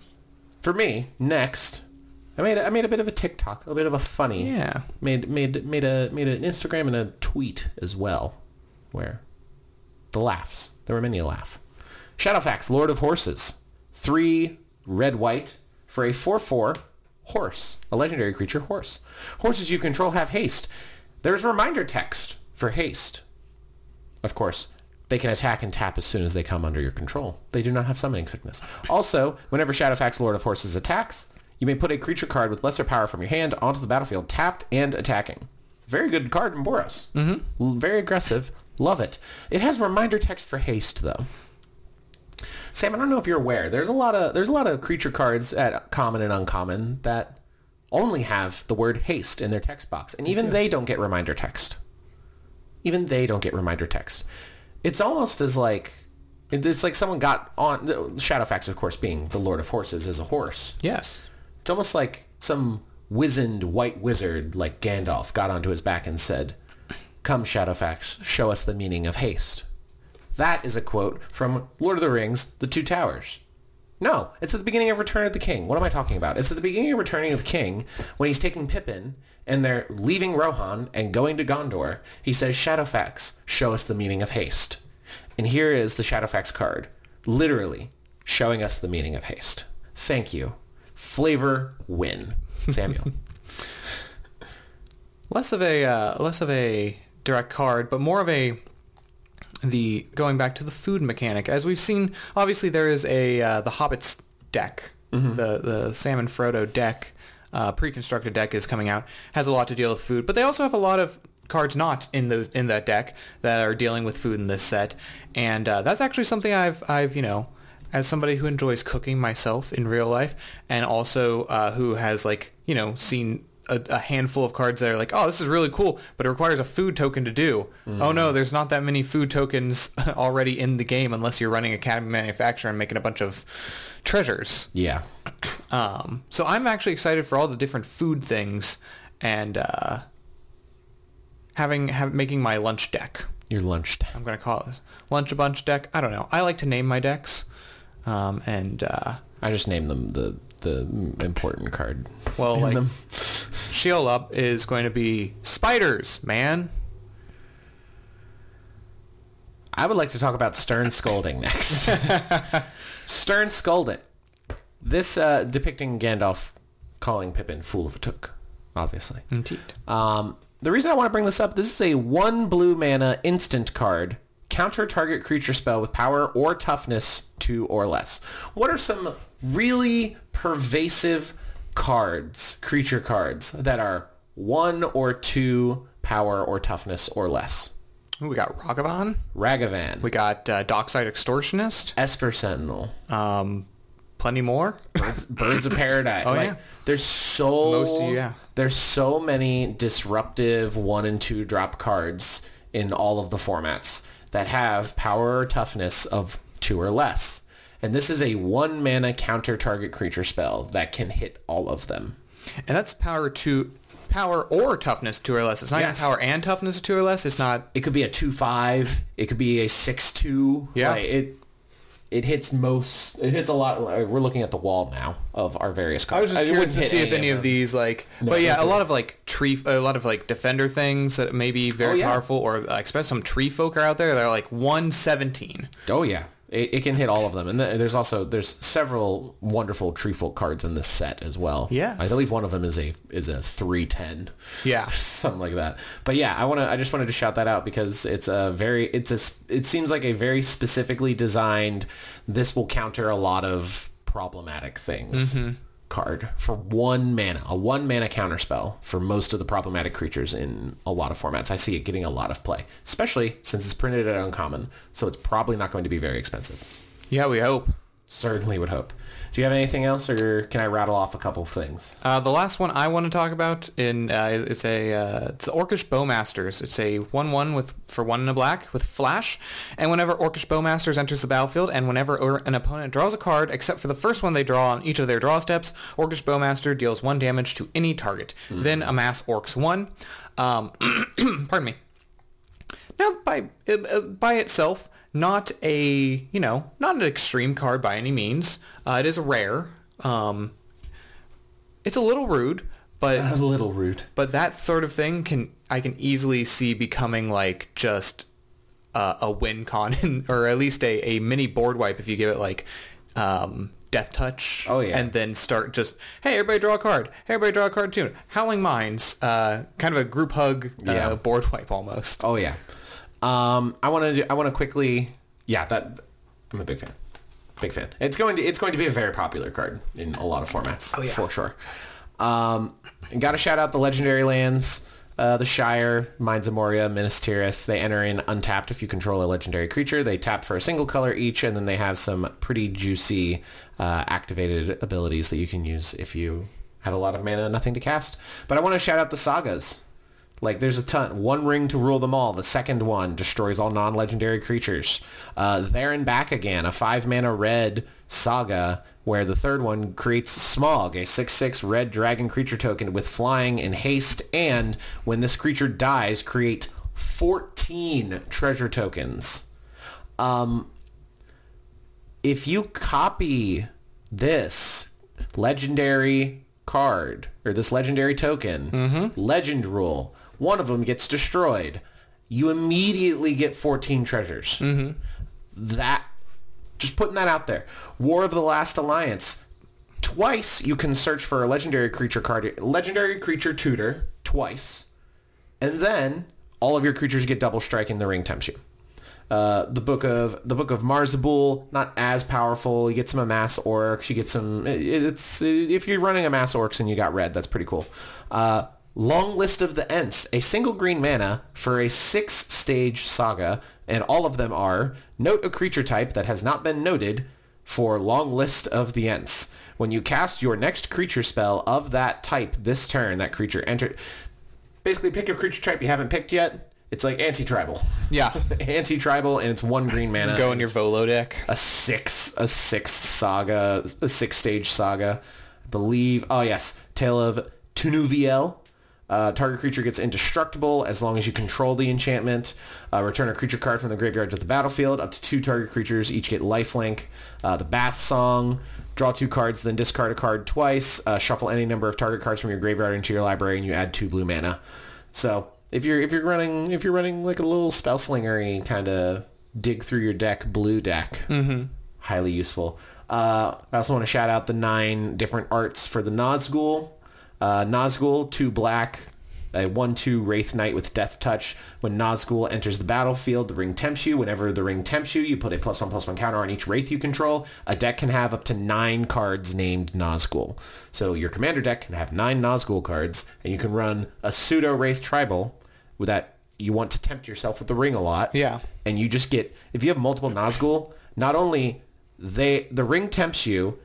for me, next, I made a, I made a bit of a TikTok, a bit of a funny. Yeah. Made made made a made an Instagram and a tweet as well, where the laughs. There were many a laugh. Shadowfax, Lord of Horses, three red white for a four four horse, a legendary creature horse. Horses you control have haste. There's reminder text for haste. Of course, they can attack and tap as soon as they come under your control. They do not have summoning sickness. Also, whenever Shadowfax Lord of Horses attacks, you may put a creature card with lesser power from your hand onto the battlefield, tapped and attacking. Very good card in Boros. Mm-hmm. Very aggressive. Love it. It has reminder text for haste, though. Sam, I don't know if you're aware. There's a lot of there's a lot of creature cards at common and uncommon that only have the word haste in their text box, and even they don't get reminder text. Even they don't get reminder text. It's almost as like it's like someone got on Shadowfax, of course, being the Lord of Horses, is a horse. Yes. It's almost like some wizened white wizard like Gandalf got onto his back and said, "Come, Shadowfax, show us the meaning of haste." That is a quote from Lord of the Rings, The Two Towers. No, it's at the beginning of Return of the King. What am I talking about? It's at the beginning of Returning of the King when he's taking Pippin and they're leaving Rohan and going to Gondor. He says, Shadowfax, show us the meaning of haste. And here is the Shadowfax card, literally showing us the meaning of haste. Thank you. Flavor win. Samuel. (laughs) Less of a uh, less of a direct card, but more of a the going back to the food mechanic. As we've seen, obviously there is a uh, the Hobbits deck, the the Sam and Frodo deck, uh, pre-constructed deck is coming out. Has a lot to deal with food, but they also have a lot of cards not in those in that deck that are dealing with food in this set, and uh, that's actually something I've I've you know. As somebody who enjoys cooking myself in real life, and also uh, who has like you know seen a, a handful of cards that are like, oh, this is really cool, but it requires a food token to do. Oh no, there's not that many food tokens (laughs) already in the game unless you're running Academy Manufacturer and making a bunch of treasures. yeah. (clears throat) Um, so I'm actually excited for all the different food things, and uh, having have, making my lunch deck. Your lunch time. I'm gonna call it this lunch a bunch deck. I don't know. I like to name my decks, um, and uh, I just named them the the important card. well, like them. Shield Up is going to be spiders, man. I would like to talk about Stern Scolding next. (laughs) Stern Scolding. This uh, depicting Gandalf calling Pippin fool of a took, obviously. Indeed. Um, the reason I want to bring this up, this is a one blue mana instant card. Counter target creature spell with power or toughness two or less. What are some really pervasive cards, creature cards, that are one or two power or toughness or less? We got Ragavan. Ragavan, We got uh, Dockside Extortionist. Esper Sentinel, Um, plenty more. Birds, Birds of Paradise. (laughs) Oh, Like, yeah. There's so Most, yeah. There's so many disruptive one and two drop cards in all of the formats that have power or toughness of two or less. And this is a one mana counter target creature spell that can hit all of them. And that's power to power or toughness two or less. It's not Yes. even power and toughness two or less. It's not. It could be a two five. It could be a six two. Yeah. Like, it it hits most. It hits a lot. We're looking at the wall now of our various cards. I was just curious to see if any of them. these like. No, but yeah, a lot of like tree, a lot of like defender things that may be very Oh, yeah. powerful, or like especially some tree folk are out there. They're like one seventeen. Oh yeah, it, it can hit all of them, and th- there's also there's several wonderful tree folk cards in this set as well. Yeah, I believe one of them is a is a three ten, Yeah. (laughs) something like that. But yeah, I want to I just wanted to shout that out because it's a very it's a it seems like a very specifically designed. This will counter a lot of problematic things. Mm-hmm. Card for one mana, a one mana counterspell for most of the problematic creatures in a lot of formats. I see it getting a lot of play, especially since it's printed at uncommon, so it's probably not going to be very expensive. Yeah, we hope. Certainly would hope. Do you have anything else, or can I rattle off a couple of things? Uh, the last one I want to talk about in uh, it's a uh, it's Orcish Bowmasters. It's a one-one with for one and a black with flash, and whenever Orcish Bowmasters enters the battlefield, and whenever an opponent draws a card, except for the first one they draw on each of their draw steps, Orcish Bowmaster deals one damage to any target. Then amass Orcs one. Um, (clears throat) pardon me. Now, by uh, by itself, not a you know not an extreme card by any means. Uh, it is rare. Um, it's a little rude, but A little rude. but that sort of thing can I can easily see becoming like just uh, a win con (laughs) or at least a, a mini board wipe if you give it like um, death touch. Oh, yeah. and then start just hey everybody draw a card. Hey everybody draw a card too. Howling Mines, uh, kind of a group hug uh, Yeah. board wipe almost. Oh yeah. Um, I want to. I want to quickly. Yeah, that. I'm a big fan. Big fan. It's going to. It's going to be a very popular card in a lot of formats. Oh, yeah. for sure. Um, and got to shout out the legendary lands. Uh, the Shire, Mines of Moria, Minas Tirith, they enter in untapped if you control a legendary creature. They tap for a single color each, and then they have some pretty juicy uh, activated abilities that you can use if you have a lot of mana and nothing to cast. But I want to shout out the sagas. Like there's a ton. One ring to rule them all. The second one destroys all non-legendary creatures. Uh, there and back again, a five mana red saga where the third one creates Smaug, a 6-6 red dragon creature token with flying and haste, and when this creature dies, create 14 treasure tokens. Um, if you copy this legendary card or this legendary token, legend rule, one of them gets destroyed. You immediately get 14 treasures. That, just putting that out there. War of the Last Alliance. Twice you can search for a legendary creature card, legendary creature tutor, twice. And then all of your creatures get double strike and the ring tempts you. Uh, the book of the book of Mazarbul, not as powerful. You get some amass orcs. You get some. it- It's if you're running amass orcs and you got red, that's pretty cool. Uh, long list of the Ents, a single green mana for a six stage saga, and all of them are note a creature type that has not been noted for long list of the Ents. When you cast your next creature spell of that type this turn, that creature enter. Basically, pick a creature type you haven't picked yet. It's like anti-tribal. Yeah, (laughs) anti-tribal and it's one green mana. go in your Volo deck. a six a six saga a six stage saga. I believe oh yes, Tale of Tinúviel. Uh, target creature gets indestructible as long as you control the enchantment. Uh, return a creature card from the graveyard to the battlefield. Up to two target creatures each get lifelink. Uh, the Bath Song. Draw two cards, then discard a card twice. Uh, shuffle any number of target cards from your graveyard into your library, and you add two blue mana. So if you're if you're running if you're running like a little spell slingery kind of dig through your deck blue deck, highly useful. Uh, I also want to shout out the nine different arts for the Nazgul. Uh, Nazgul, two black, a 1-2 Wraith Knight with Death Touch. When Nazgul enters the battlefield, the ring tempts you. Whenever the ring tempts you, you put a plus one plus one counter on each Wraith you control. A deck can have up to nine cards named Nazgul. So your commander deck can have nine Nazgul cards, and you can run a pseudo Wraith Tribal with that you want to tempt yourself with the ring a lot. Yeah. And you just get, if you have multiple Nazgul, not only they, the ring tempts you,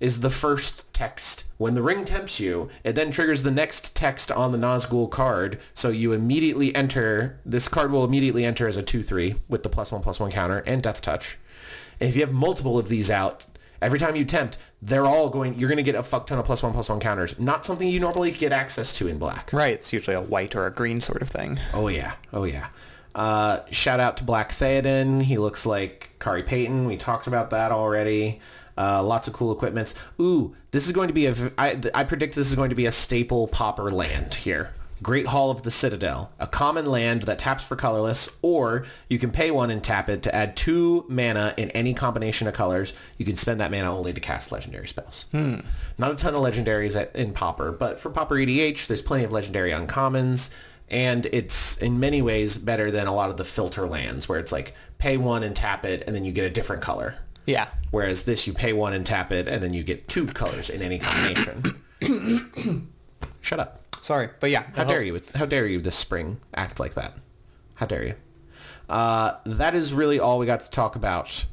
is the first text. When the ring tempts you, it then triggers the next text on the Nazgul card. So you immediately enter, this card will immediately enter as a 2-3 with the plus one plus one counter and death touch. And if you have multiple of these out, every time you tempt, they're all going, you're going to get a fuck ton of plus one plus one counters. Not something you normally get access to in black. Right. It's usually a white or a green sort of thing. Oh yeah, oh yeah. Uh, shout out to Black Theoden. He looks like Khary Payton. We talked about that already. Uh, lots of cool equipments. Ooh, this is going to be a. I, I predict this is going to be a staple Pauper land here. Great Hall of the Citadel, a common land that taps for colorless, or you can pay one and tap it to add two mana in any combination of colors. You can spend that mana only to cast legendary spells. Not a ton of legendaries at, in Pauper, but for Pauper EDH, there's plenty of legendary uncommons, and it's in many ways better than a lot of the filter lands where it's like pay one and tap it, and then you get a different color. Yeah. Whereas this, you pay one and tap it, and then you get two colors in any combination. (coughs) Shut up. Sorry, but yeah. How dare you? It's- How dare you this spring act like that? How dare you? Uh, that is really all we got to talk about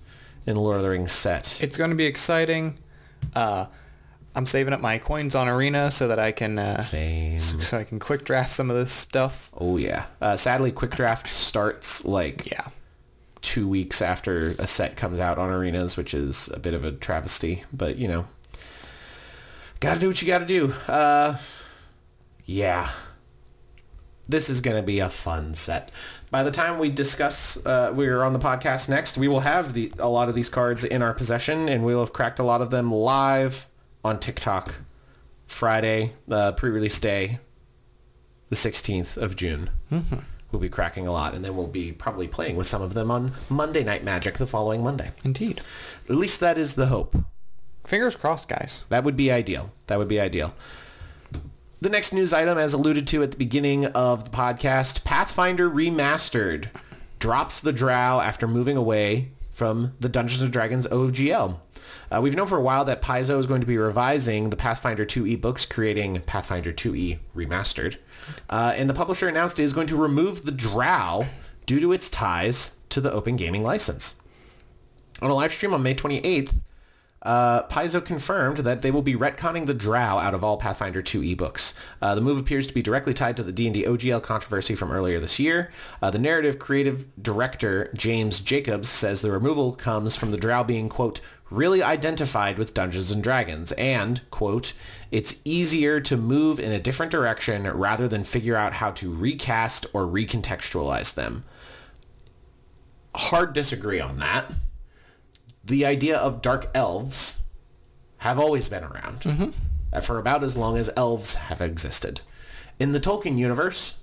in the Lord of the Rings set. It's going to be exciting. Uh, I'm saving up my coins on Arena so that I can uh, so I can quick draft some of this stuff. Oh yeah. Uh, sadly, Quick Draft starts like Yeah. Two weeks after a set comes out on arenas, which is a bit of a travesty. But you know, gotta do what you gotta do. Uh, yeah, this is gonna be a fun set. By the time we discuss, uh, we're on the podcast next, we will have the a lot of these cards in our possession, and we'll have cracked a lot of them live on TikTok. Friday, uh, pre-release day, the 16th of June. We'll be cracking a lot, and then we'll be probably playing with some of them on Monday Night Magic the following Monday. Indeed. At least that is the hope. Fingers crossed, guys. That would be ideal. That would be ideal. The next news item, as alluded to at the beginning of the podcast, Pathfinder Remastered drops the drow after moving away from the Dungeons & Dragons OGL. Uh, we've known for a while that Paizo is going to be revising the Pathfinder 2e books, creating Pathfinder 2e Remastered. Uh, and the publisher announced it is going to remove the drow due to its ties to the Open Gaming license. On a live stream on May 28th, uh, Paizo confirmed that they will be retconning the Drow out of all Pathfinder 2e books. Uh, the move appears to be directly tied to the D&D OGL controversy from earlier this year. Uh, the narrative creative director James Jacobs says the removal comes from the Drow being, quote, really identified with Dungeons and Dragons and, quote, it's easier to move in a different direction rather than figure out how to recast or recontextualize them. Hard disagree on that the idea of dark elves have always been around uh, for about as long as elves have existed. In the Tolkien universe,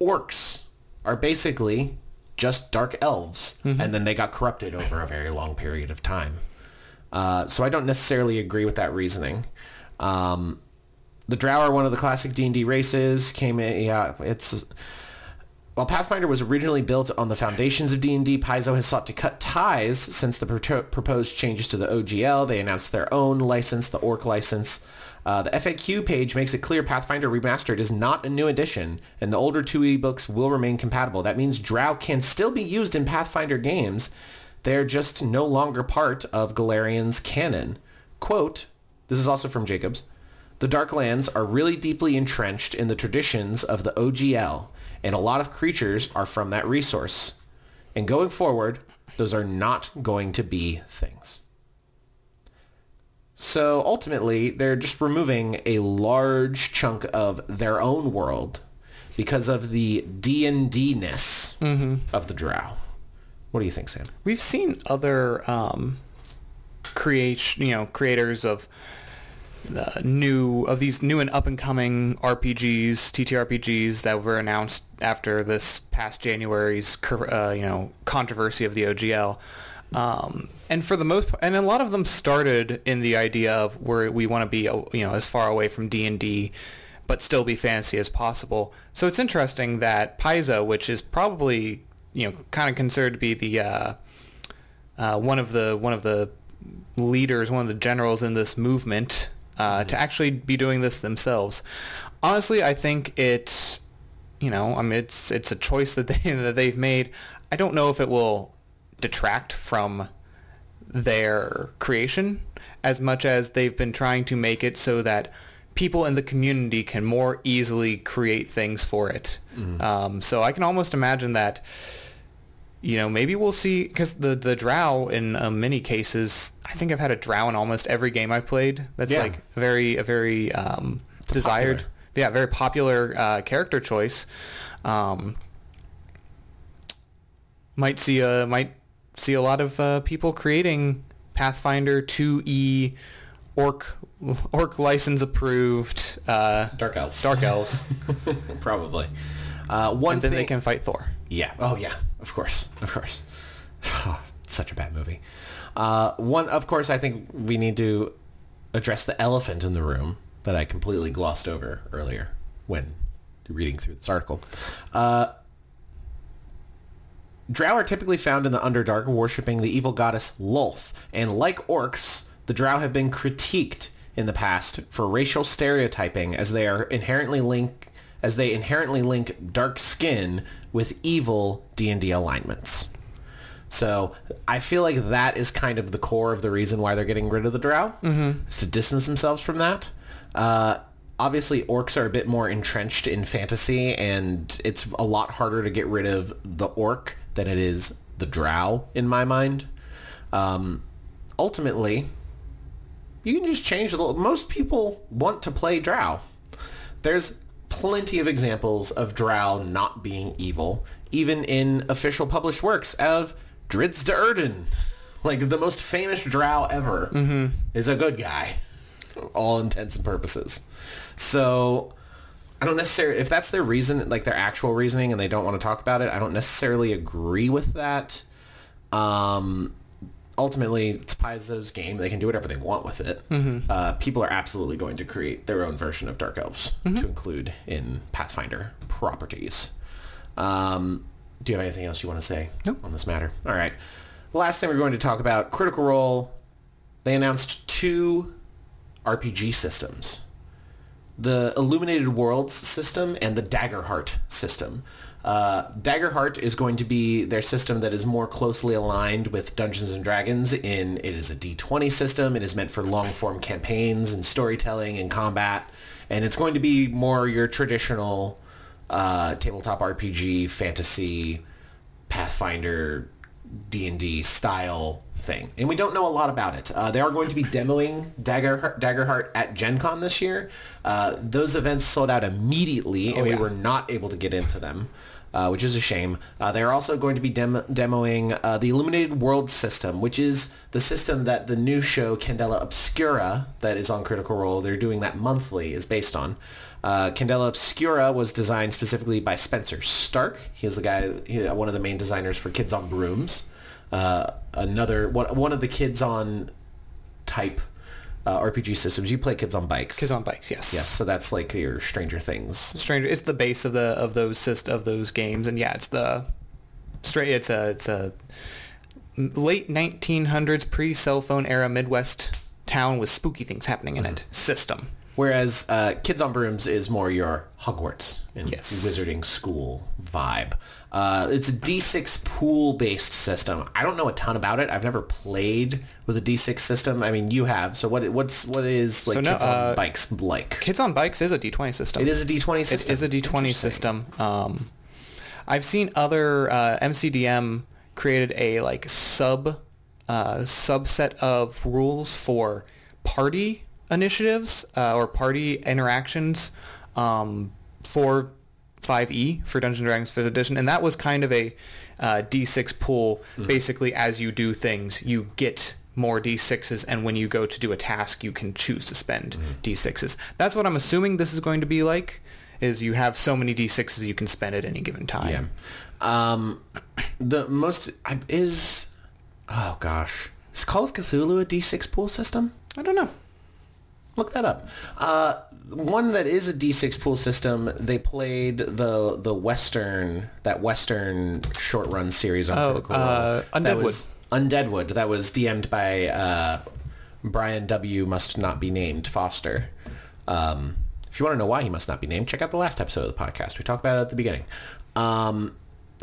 orcs are basically just dark elves, and then they got corrupted over a very long period of time. Uh, so I don't necessarily agree with that reasoning. Um, the Drow are one of the classic D&D races. Came in, yeah, it's while Pathfinder was originally built on the foundations of D&D, Paizo has sought to cut ties since the pro- proposed changes to the OGL. They announced their own license, the Orc license. Uh, the FAQ page makes it clear Pathfinder Remastered is not a new edition, and the older 2e books will remain compatible. That means Drow can still be used in Pathfinder games. They're just no longer part of Golarion's canon. Quote, this is also from Jacobs, the Darklands are really deeply entrenched in the traditions of the OGL, and a lot of creatures are from that resource. And going forward, those are not going to be things. So ultimately, they're just removing a large chunk of their own world because of the D&D-ness mm-hmm. of the Drow. What do you think, Sam? We've seen other um, creation, you know, creators of uh, new of these new and up and coming RPGs, TTRPGs that were announced after this past January's, uh, you know, controversy of the OGL. Um, and for the most, and a lot of them started in the idea of where we want to be, uh, you know, as far away from D and D, but still be fantasy as possible. So it's interesting that Paizo, which is probably, you know, kind of considered to be the uh, uh, one of the one of the leaders, one of the generals in this movement, uh, to actually be doing this themselves. Honestly, I think it's, you know, I mean, it's it's a choice that they (laughs) that they've made. I don't know if it will detract from their creation as much as they've been trying to make it so that people in the community can more easily create things for it. Um, so I can almost imagine that you know, maybe we'll see because the the drow in uh, many cases, I think I've had a drow in almost every game I've played. That's Yeah. like a very a very um, desired, popular. yeah, very popular uh, character choice. Um, might see a might see a lot of uh, people creating Pathfinder 2e orc orc license approved uh, Dark Elves. dark elves, (laughs) Probably. Uh, one and then thing... they can fight Thor. Yeah. Oh, yeah. Of course. Of course. (sighs) Such a bad movie. Uh, one, of course, I think we need to address the elephant in the room that I completely glossed over earlier when reading through this article. Uh, Drow are typically found in the Underdark worshipping the evil goddess Lolth, and like orcs, the Drow have been critiqued in the past for racial stereotyping as they are inherently link as they inherently link dark skin with evil D&D alignments. So I feel like that is kind of the core of the reason why they're getting rid of the Drow, mm-hmm. is to distance themselves from that. Uh, obviously, orcs are a bit more entrenched in fantasy, and it's a lot harder to get rid of the orc than it is the Drow, in my mind. Um, ultimately, you can just change the... Most people want to play Drow. There's plenty of examples of Drow not being evil, even in official published works of Drizzt Do'Urden. (laughs) Like, the most famous Drow ever is a good guy, (laughs) all intents and purposes. So, I don't necessarily, if that's their reason, like their actual reasoning, and they don't want to talk about it, I don't necessarily agree with that. Um, ultimately, it's Paizo's game. They can do whatever they want with it. Uh, people are absolutely going to create their own version of Dark Elves to include in Pathfinder properties. Um, do you have anything else you want to say No. on this matter? All right. The last thing we're going to talk about, Critical Role. They announced two RPG systems the Illuminated Worlds system and the Daggerheart system. Uh, Daggerheart is going to be their system that is more closely aligned with Dungeons and Dragons in it is a D20 system. It is meant for long form campaigns and storytelling and combat. And it's going to be more your traditional uh, tabletop RPG, fantasy, Pathfinder, D&D style thing. And we don't know a lot about it. Uh, they are going to be demoing Dagger, Daggerheart at Gen Con this year. Uh, those events sold out immediately, and we were not able to get into them. Uh, which is a shame. Uh, they're also going to be dem- demoing uh, the Illuminated World system, which is the system that the new show Candela Obscura, that is on Critical Role, they're doing that monthly, is based on. Uh, Candela Obscura was designed specifically by Spenser Starke. He is the guy, he, one of the main designers for Kids on Brooms. Uh, another one, one of the Kids on type uh, RPG systems. You play Kids on Bikes. Kids on bikes, yes. Yes, so that's like your Stranger Things. Stranger. It's the base of the of those syst- of those games, and yeah, it's the straight. It's a it's a late 1900s pre cell phone era Midwest town with spooky things happening in it. System. Whereas uh, Kids on Brooms is more your Hogwarts and Yes. wizarding school vibe. Uh, it's a D6 pool-based system. I don't know a ton about it. I've never played with a D6 system. I mean, you have. So what? What's what is like So no, Kids on uh, Bikes like? Kids on bikes is a D20 system. It is a D20 system. It is a D20 system. Um, I've seen other uh, MCDM created a like sub uh, subset of rules for party initiatives uh, or party interactions um, for 5e for Dungeons and Dragons 5th edition, and that was kind of a uh, D6 pool. Basically, as you do things, you get more D6s, and when you go to do a task, you can choose to spend D6s. That's what I'm assuming this is going to be like. Is you have so many D6s you can spend at any given time. Yeah. Um, the most is oh gosh, is Call of Cthulhu a D6 pool system? I don't know. Look that up. Uh, one that is a D6 pool system. They played the the Western that Western short run series on Oh, Critical uh, Role. That Undeadwood. was Undeadwood. That was DM'd by uh, Brian W. Must not be named Foster. Um, if you want to know why he must not be named, check out the last episode of the podcast. We talked about it at the beginning. Um,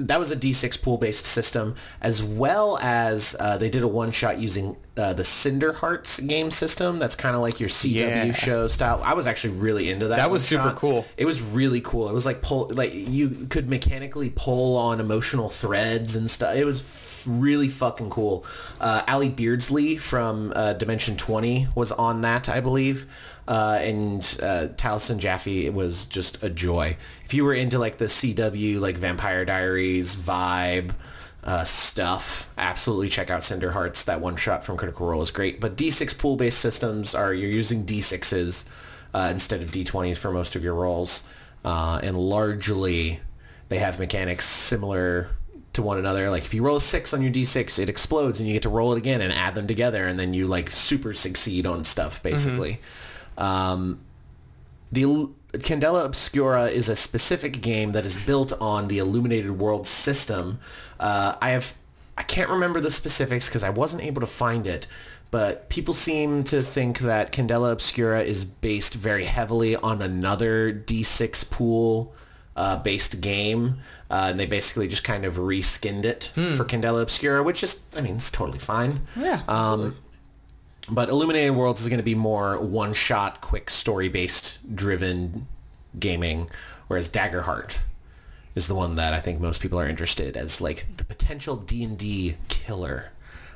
that was a D6 pool based system, as well as uh, they did a one shot using uh, the Cinder Hearts game system. That's kind of like your CW Yeah. show style. I was actually really into that. That was one-shot. super cool. It was really cool. It was like pull, like you could mechanically pull on emotional threads and stuff. It was f- really fucking cool. Uh, Ally Beardsley from uh, Dimension 20 was on that, I believe. Uh, and uh, Taliesin Jaffe was just a joy. If you were into like the CW, like Vampire Diaries vibe, uh, stuff. Absolutely check out Cinder Hearts. That one shot from Critical Role is great. But D6 pool based systems are you're using D6s uh, instead of D20s for most of your rolls, uh, and largely they have mechanics similar to one another. Like if you roll a six on your D6, it explodes, and you get to roll it again and add them together, and then you like super succeed on stuff basically. Um, the Candela Obscura is a specific game that is built on the Illuminated World system. Uh, I have, I can't remember the specifics because I wasn't able to find it, but people seem to think that Candela Obscura is based very heavily on another D6 pool uh, based game, uh, and they basically just kind of reskinned it for Candela Obscura, which is, I mean, it's totally fine. Yeah, Um, but Illuminated Worlds is going to be more one-shot, quick story-based driven gaming, whereas Daggerheart is the one that I think most people are interested as like the potential D&D killer.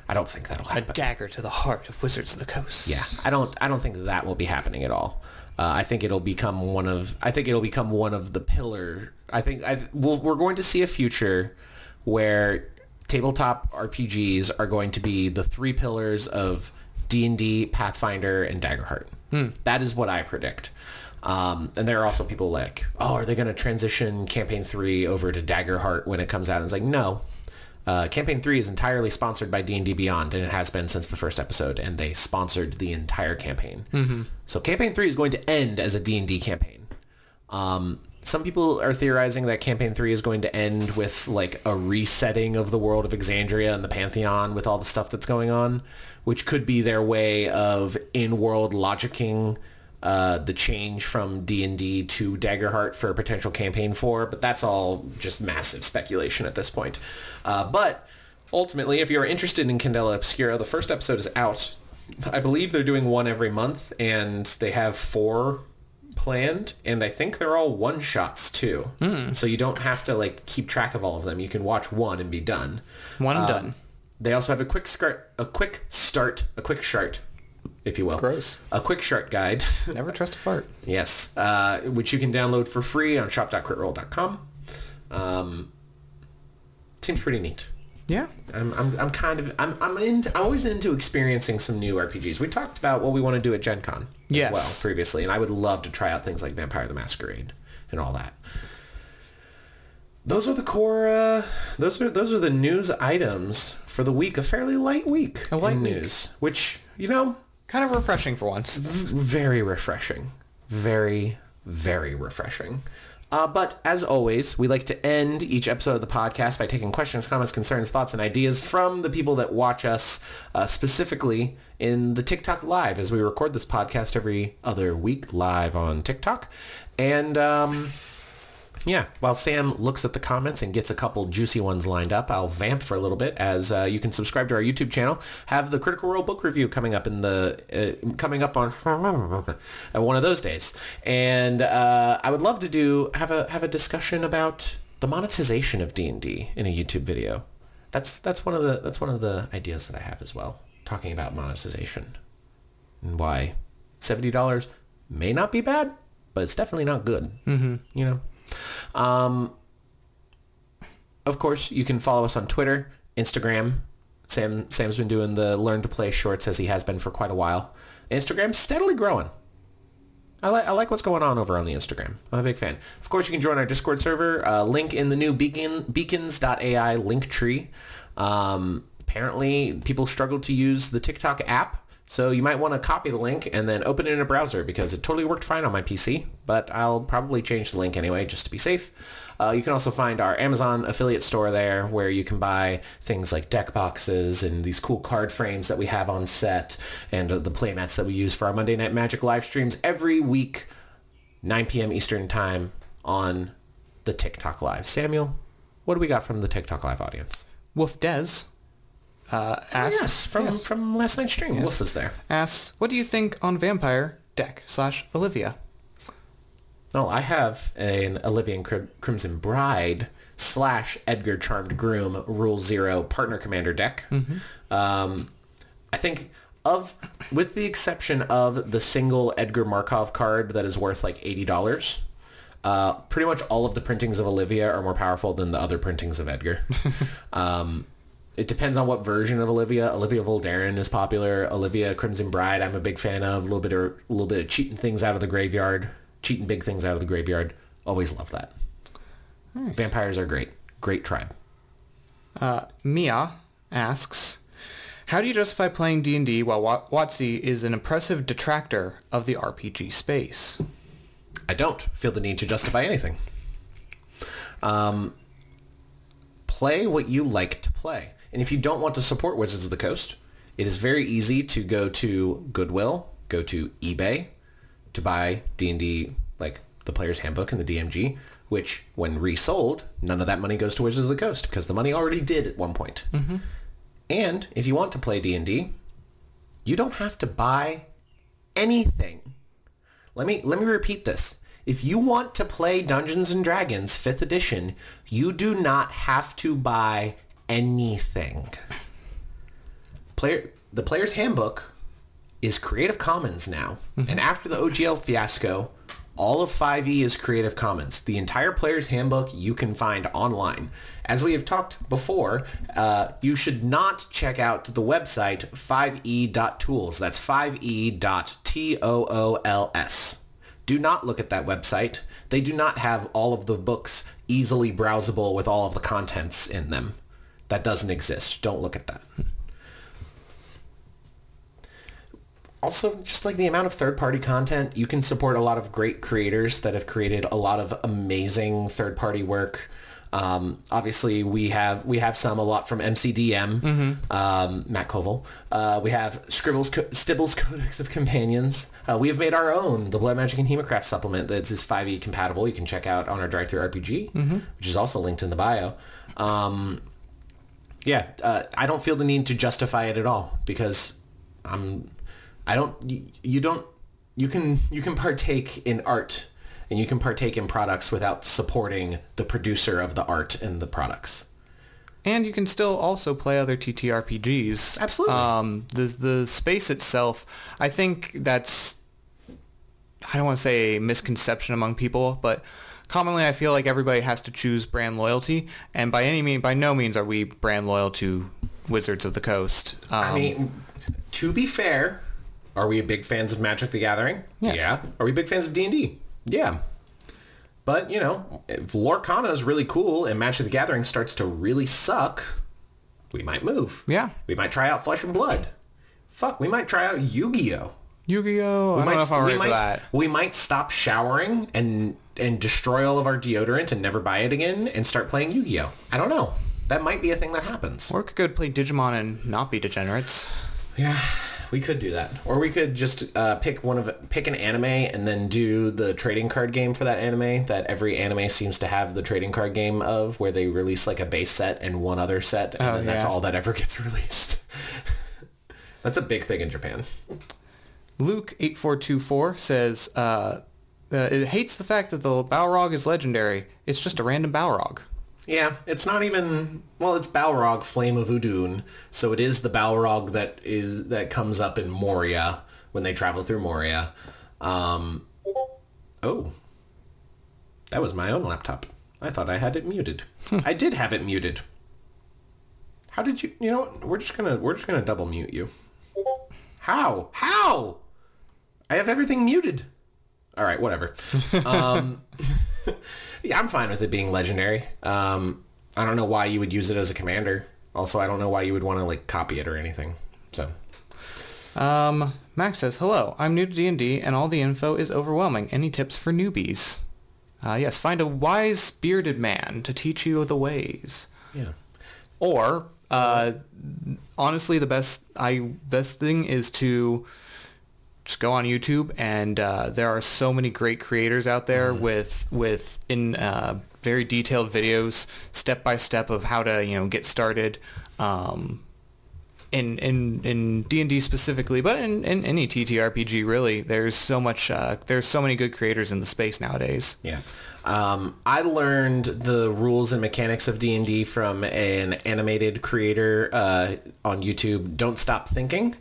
I don't think that'll A happen. dagger to the heart of Wizards of the Coast. Yeah, I don't. I don't think that will be happening at all. Uh, I think it'll become one of. I think it'll become one of the pillar. I think I, we'll, we're going to see a future where tabletop RPGs are going to be the three pillars of D and D, Pathfinder, and Daggerheart. That is what I predict. Um, and there are also people like, oh, are they going to transition Campaign Three over to Daggerheart when it comes out? And it's like, no. Uh, Campaign 3 is entirely sponsored by D&D Beyond, and it has been since the first episode, and they sponsored the entire campaign. Mm-hmm. So Campaign 3 is going to end as a D&D campaign. Um, some people are theorizing that Campaign 3 is going to end with like a resetting of the world of Exandria and the Pantheon with all the stuff that's going on, which could be their way of in-world logicking uh, the change from D&D to Daggerheart for a potential campaign four, but that's all just massive speculation at this point. Uh, but ultimately, if you're interested in Candela Obscura, the first episode is out. I believe they're doing one every month, and they have four planned, and I think they're all one shots too. So you don't have to like keep track of all of them. You can watch one and be done. One and Um, done. They also have a quick start, a quick start, a quick chart, if you will. Gross. A quick chart guide. (laughs) Never trust a fart. yes, uh, which you can download for free on shop.critrole.com. Um, seems pretty neat. Yeah. I'm, I'm, I'm kind of I'm I'm into I'm always into experiencing some new RPGs. We talked about what we want to do at Gen Con as Yes. well previously, and I would love to try out things like Vampire the Masquerade and all that. Those are the core. Uh, those are those are the news items for the week. A fairly light week. A light in week. news, which you know, Kind of refreshing for once. very refreshing. Very, very refreshing. Uh, but as always, we like to end each episode of the podcast by taking questions, comments, concerns, thoughts, and ideas from the people that watch us, uh, specifically in the TikTok Live, as we record this podcast every other week live on TikTok. And um, yeah, while Sam looks at the comments and gets a couple juicy ones lined up, I'll vamp for a little bit as uh, you can subscribe to our YouTube channel. Have the Critical Role book review coming up in the uh, coming up on (laughs) one of those days, and uh, I would love to do have a have a discussion about the monetization of D and D in a YouTube video. That's that's one of the that's one of the ideas that I have as well, talking about monetization. and why $70 may not be bad, but it's definitely not good. Mm-hmm. You know? Um, of course, you can follow us on Twitter, Instagram. Sam Sam's been doing the learn to play shorts as he has been for quite a while. Instagram's steadily growing. I like I like what's going on over on the Instagram. I'm a big fan. Of course, you can join our Discord server. Uh, link in the new beacon beacons.ai link tree. Um, apparently, people struggle to use the TikTok app, so you might want to copy the link and then open it in a browser because it totally worked fine on my PC. But I'll probably change the link anyway just to be safe. Uh, you can also find our Amazon affiliate store there where you can buy things like deck boxes and these cool card frames that we have on set and uh, the playmats that we use for our Monday Night Magic live streams every week, 9 p.m. Eastern Time on the TikTok Live. Samuel, what do we got from the TikTok Live audience? Wolf Des uh, asks, yes, from, yes, from last night's stream. Wolf is there. asks, what do you think on Vampire deck slash Olivia? No, I have an Olivia and Crim- Crimson Bride slash Edgar Charmed Groom Rule Zero Partner Commander deck. Um, I think of, with the exception of the single Edgar Markov card that is worth like eighty dollars. Uh, pretty much all of the printings of Olivia are more powerful than the other printings of Edgar. (laughs) um, it depends on what version of Olivia. Olivia Voldaren is popular. Olivia Crimson Bride, I'm a big fan of. A little bit of a little bit of cheating things out of the graveyard, cheating big things out of the graveyard. Always love that. Vampires are great. Great tribe. Uh, Mia asks, how do you justify playing D&D while Wa- WotC is an impressive detractor of the RPG space? I don't feel the need to justify anything. Um, play what you like to play. And if you don't want to support Wizards of the Coast, it is very easy to go to Goodwill, go to eBay to buy D&D, like the Player's Handbook and the DMG, which when resold, none of that money goes to Wizards of the Coast because the money already did at one point. Mm-hmm. And if you want to play D&D, you don't have to buy anything. Let me let me repeat this. If you want to play Dungeons and Dragons 5th edition, you do not have to buy anything. Player the player's handbook is Creative Commons now. And after the OGL fiasco, all of 5e is Creative Commons. The entire player's handbook you can find online. As we have talked before, uh, you should not check out the website 5e.tools. That's 5e.tools. Do not look at that website. They do not have all of the books easily browsable with all of the contents in them. That doesn't exist. Don't look at that. also just like the amount of third-party content you can support a lot of great creators that have created a lot of amazing third-party work. Um, obviously we have we have some a lot from mcdm um, Matt Colville. Uh, we have scribbles Co- stibble's codex of companions. Uh, we have made our own the blood magic and hemocraft supplement that is 5e compatible. You can check out on our drive through rpg which is also linked in the bio. Um, yeah, uh, I don't feel the need to justify it at all because I'm, I don't, you, you don't, you can, you can partake in art and you can partake in products without supporting the producer of the art and the products. And you can still also play other TTRPGs. Absolutely. Um, the the space itself, I think that's I don't want to say a misconception among people, but commonly I feel like everybody has to choose brand loyalty, and by any mean, by no means are we brand loyal to Wizards of the Coast. Um, I mean, to be fair, are we big fans of Magic the Gathering? Yes. Yeah. Are we big fans of D&D? Yeah. But, you know, if Lorcana is really cool and Magic the Gathering starts to really suck, we might move. yeah, We might try out Flesh and Blood. Fuck, we might try out Yu-Gi-Oh! Yu-Gi-Oh. I We don't know if I'm we ready might, for that. We might stop showering and and destroy all of our deodorant and never buy it again and start playing Yu-Gi-Oh! I don't know. That might be a thing that happens. Or we could go play Digimon and not be degenerates. Yeah, we could do that. Or we could just uh, pick one of pick an anime and then do the trading card game for that anime that every anime seems to have the trading card game of where they release like a base set and one other set and Oh, then that's all that ever gets (laughs) released. that's a big thing in Japan. Luke8424 says, uh, uh, it hates the fact that the Balrog is legendary. It's just a random Balrog. Yeah, it's not even well. It's Balrog, Flame of Udun, so it is the Balrog that is that comes up in Moria, when they travel through Moria. Um, oh, that was my own laptop. I thought I had it muted. I did have it muted. How did you? You know, we're just gonna we're just gonna double mute you. How? How? I have everything muted. All right, whatever. (laughs) um, yeah, I'm fine with it being legendary. Um, I don't know why you would use it as a commander. Also, I don't know why you would want to like copy it or anything. So, Um, Max says, "Hello, I'm new to D&D, and all the info is overwhelming. Any tips for newbies?" Uh, yes, find a wise bearded man to teach you the ways. yeah. Or, uh, honestly, the best I best thing is to just go on YouTube, and uh, there are so many great creators out there with with in uh, very detailed videos, step by step of how to you know get started. Um, in in in D and D specifically, but in, in any TTRPG really, there's so much. Uh, there's so many good creators in the space nowadays. Yeah. Um, I learned the rules and mechanics of D&D from an animated creator uh, on YouTube, Don't Stop Thinking.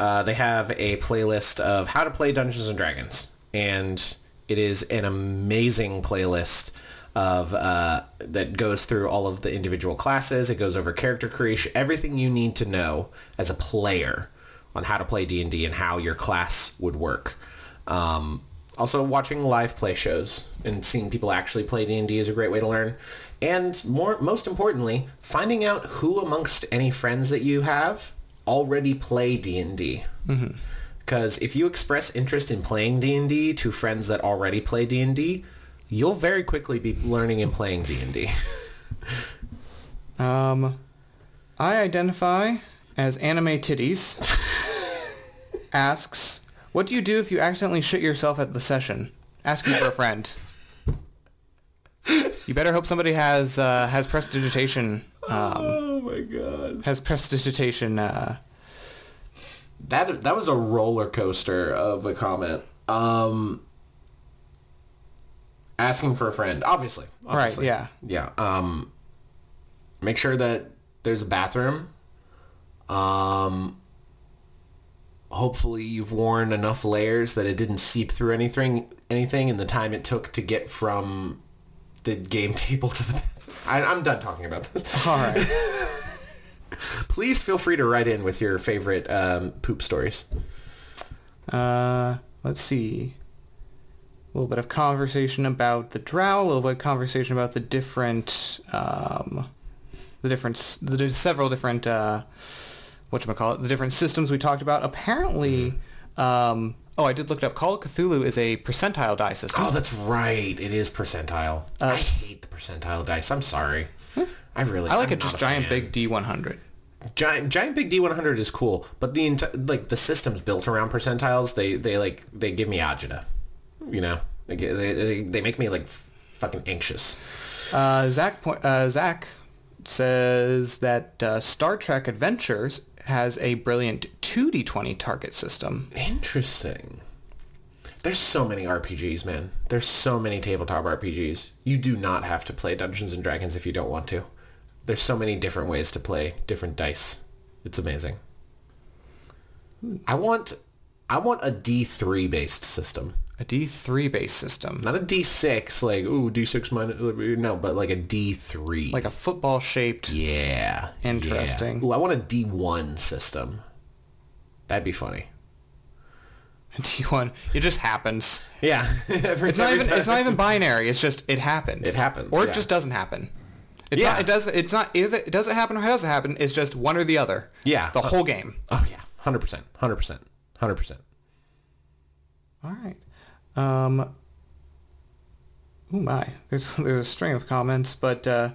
Uh, they have a playlist of how to play Dungeons and Dragons, and it is an amazing playlist of uh, that goes through all of the individual classes. It goes over character creation, everything you need to know as a player on how to play D&D and how your class would work. Um, also, watching live play shows and seeing people actually play D&D is a great way to learn. And more, most importantly, finding out who amongst any friends that you have already play D&D. Because if you express interest in playing D&D to friends that already play D&D, you'll very quickly be learning and playing D&D. (laughs) Um, I identify as anime titties. (laughs) asks, what do you do if you accidentally shit yourself at the session? Asking for a friend. (laughs) You better hope somebody has uh, has prestidigitation. Um, my god. has prestidigitation. Uh, That that was a roller coaster of a comment. Um, asking for a friend, obviously. obviously. yeah. Yeah. Um, make sure that there's a bathroom. Um, hopefully you've worn enough layers that it didn't seep through anything anything in the time it took to get from the game (laughs) table to the bathroom. I, I'm done talking about this. all right. (laughs) Please feel free to write in with your favorite um, poop stories. Uh, let's see. A little bit of conversation about the drow. A little bit of conversation about the different, um, the different, the several different, uh, what call it, the different systems we talked about. Apparently, um, oh, I did look it up. Call of Cthulhu is a percentile die system. Oh, that's right. It is percentile. I hate the percentile dice. I'm sorry. I really. I like I'm a just not giant fan. big D100. Giant giant big D100 is cool, but the enti- like the system's built around percentiles. They they like they give me agita. You know, they they they, make me like fucking anxious. Uh, Zach, point, uh, Zach says that uh, Star Trek Adventures has a brilliant 2d20 target system. Interesting. There's so many RPGs, man. There's so many tabletop RPGs. You do not have to play Dungeons and Dragons if you don't want to. There's so many different ways to play different dice. It's amazing. I want I want a D3 based system. A D3 based system. Not a D6 like ooh D6 minus no, but like a D3. Like a football shaped. yeah. Interesting. Yeah. Ooh, I want a D1 system. That'd be funny. (laughs) D1. It just happens. Yeah. (laughs) Every- It's not even it's not even binary. It's just it happens. It happens, Or yeah. it just doesn't happen. It's Yeah. not it does it's not it doesn't happen or it doesn't happen. It's just one or the other. Yeah. The whole game. Oh yeah, hundred percent, hundred percent, hundred percent. All right. Um Oh my. There's (laughs) there's a string of comments, but uh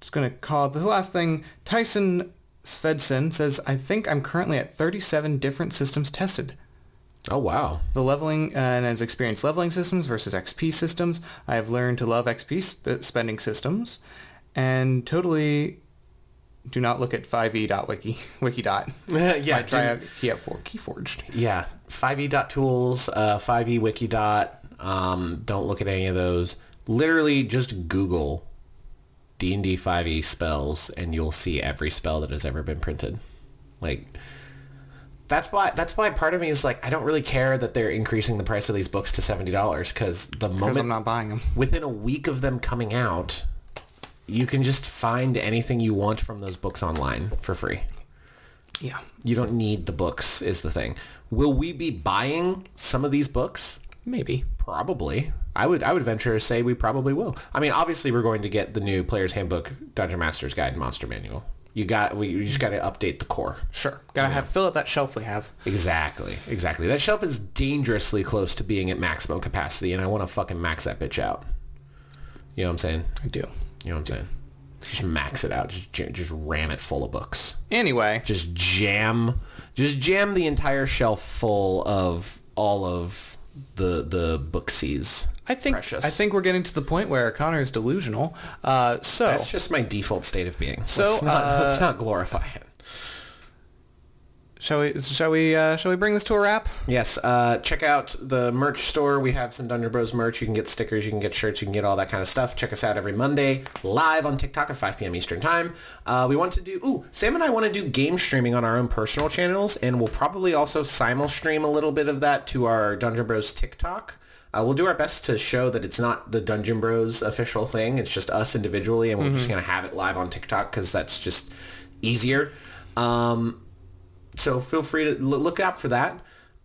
just going to call the last thing. Tyson Svedson says, "I think I'm currently at 37 different systems tested. Oh wow. The leveling uh, and has experienced leveling systems versus XP systems. I have learned to love XP sp- spending systems, and totally do not look at 5e.wiki (laughs) wiki dot. (laughs) yeah, try out Key for Keyforged. yeah. 5e dot tools, uh, 5e wiki dot. Um, don't look at any of those. Literally, just Google D and D 5e spells, and you'll see every spell that has ever been printed. Like That's why. That's why part of me is like, I don't really care that they're increasing the price of these books to seventy dollars because the moment I'm not buying them. within a week of them coming out, you can just find anything you want from those books online for free. Yeah. You don't need the books is the thing. Will we be buying some of these books? Maybe. Probably. I would I would venture to say we probably will. I mean, obviously we're going to get the new Player's Handbook, Dungeon Master's Guide, and Monster Manual. You got we you just got to update the core. Sure. Gotta have fill out that shelf we have. Exactly. Exactly. That shelf is dangerously close to being at maximum capacity and I want to fucking max that bitch out. You know what I'm saying? I do. You know what I'm saying? Just max it out. Just j- just ram it full of books. Anyway, Just jam just jam the entire shelf full of all of the the booksies. I think Precious. I think we're getting to the point where Connor is delusional. Uh, so That's just my default state of being. So, let's not, uh, let's not glorify it. Shall we shall we uh, shall we bring this to a wrap? Yes, uh, check out the merch store. We have some Dungeon Bros merch. You can get stickers, you can get shirts, you can get all that kind of stuff. Check us out every Monday live on TikTok at 5 p.m. Eastern Time. Uh, we want to do, ooh, Sam and I want to do game streaming on our own personal channels, and we'll probably also simul stream a little bit of that to our Dungeon Bros TikTok. Uh, we'll do our best to show that it's not the Dungeon Bros official thing. It's just us individually, and we're just going to have it live on TikTok because that's just easier. Um, so feel free to look out for that.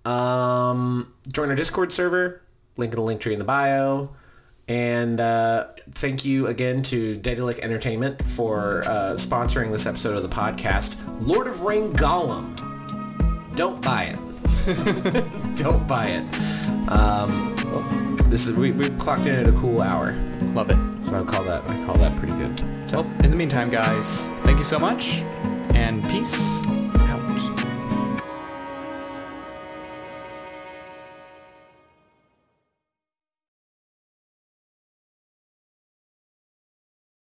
Um, join our Discord server. Link in the link tree in the bio. And uh, thank you again to Daedalic Entertainment for uh, sponsoring this episode of the podcast. Lord of Rings Gollum. Don't buy it. (laughs) Don't buy it. Um, this is we, we've clocked in at a cool hour, Love it. so I call that I call that pretty good. So Well, in the meantime, guys, thank you so much, and peace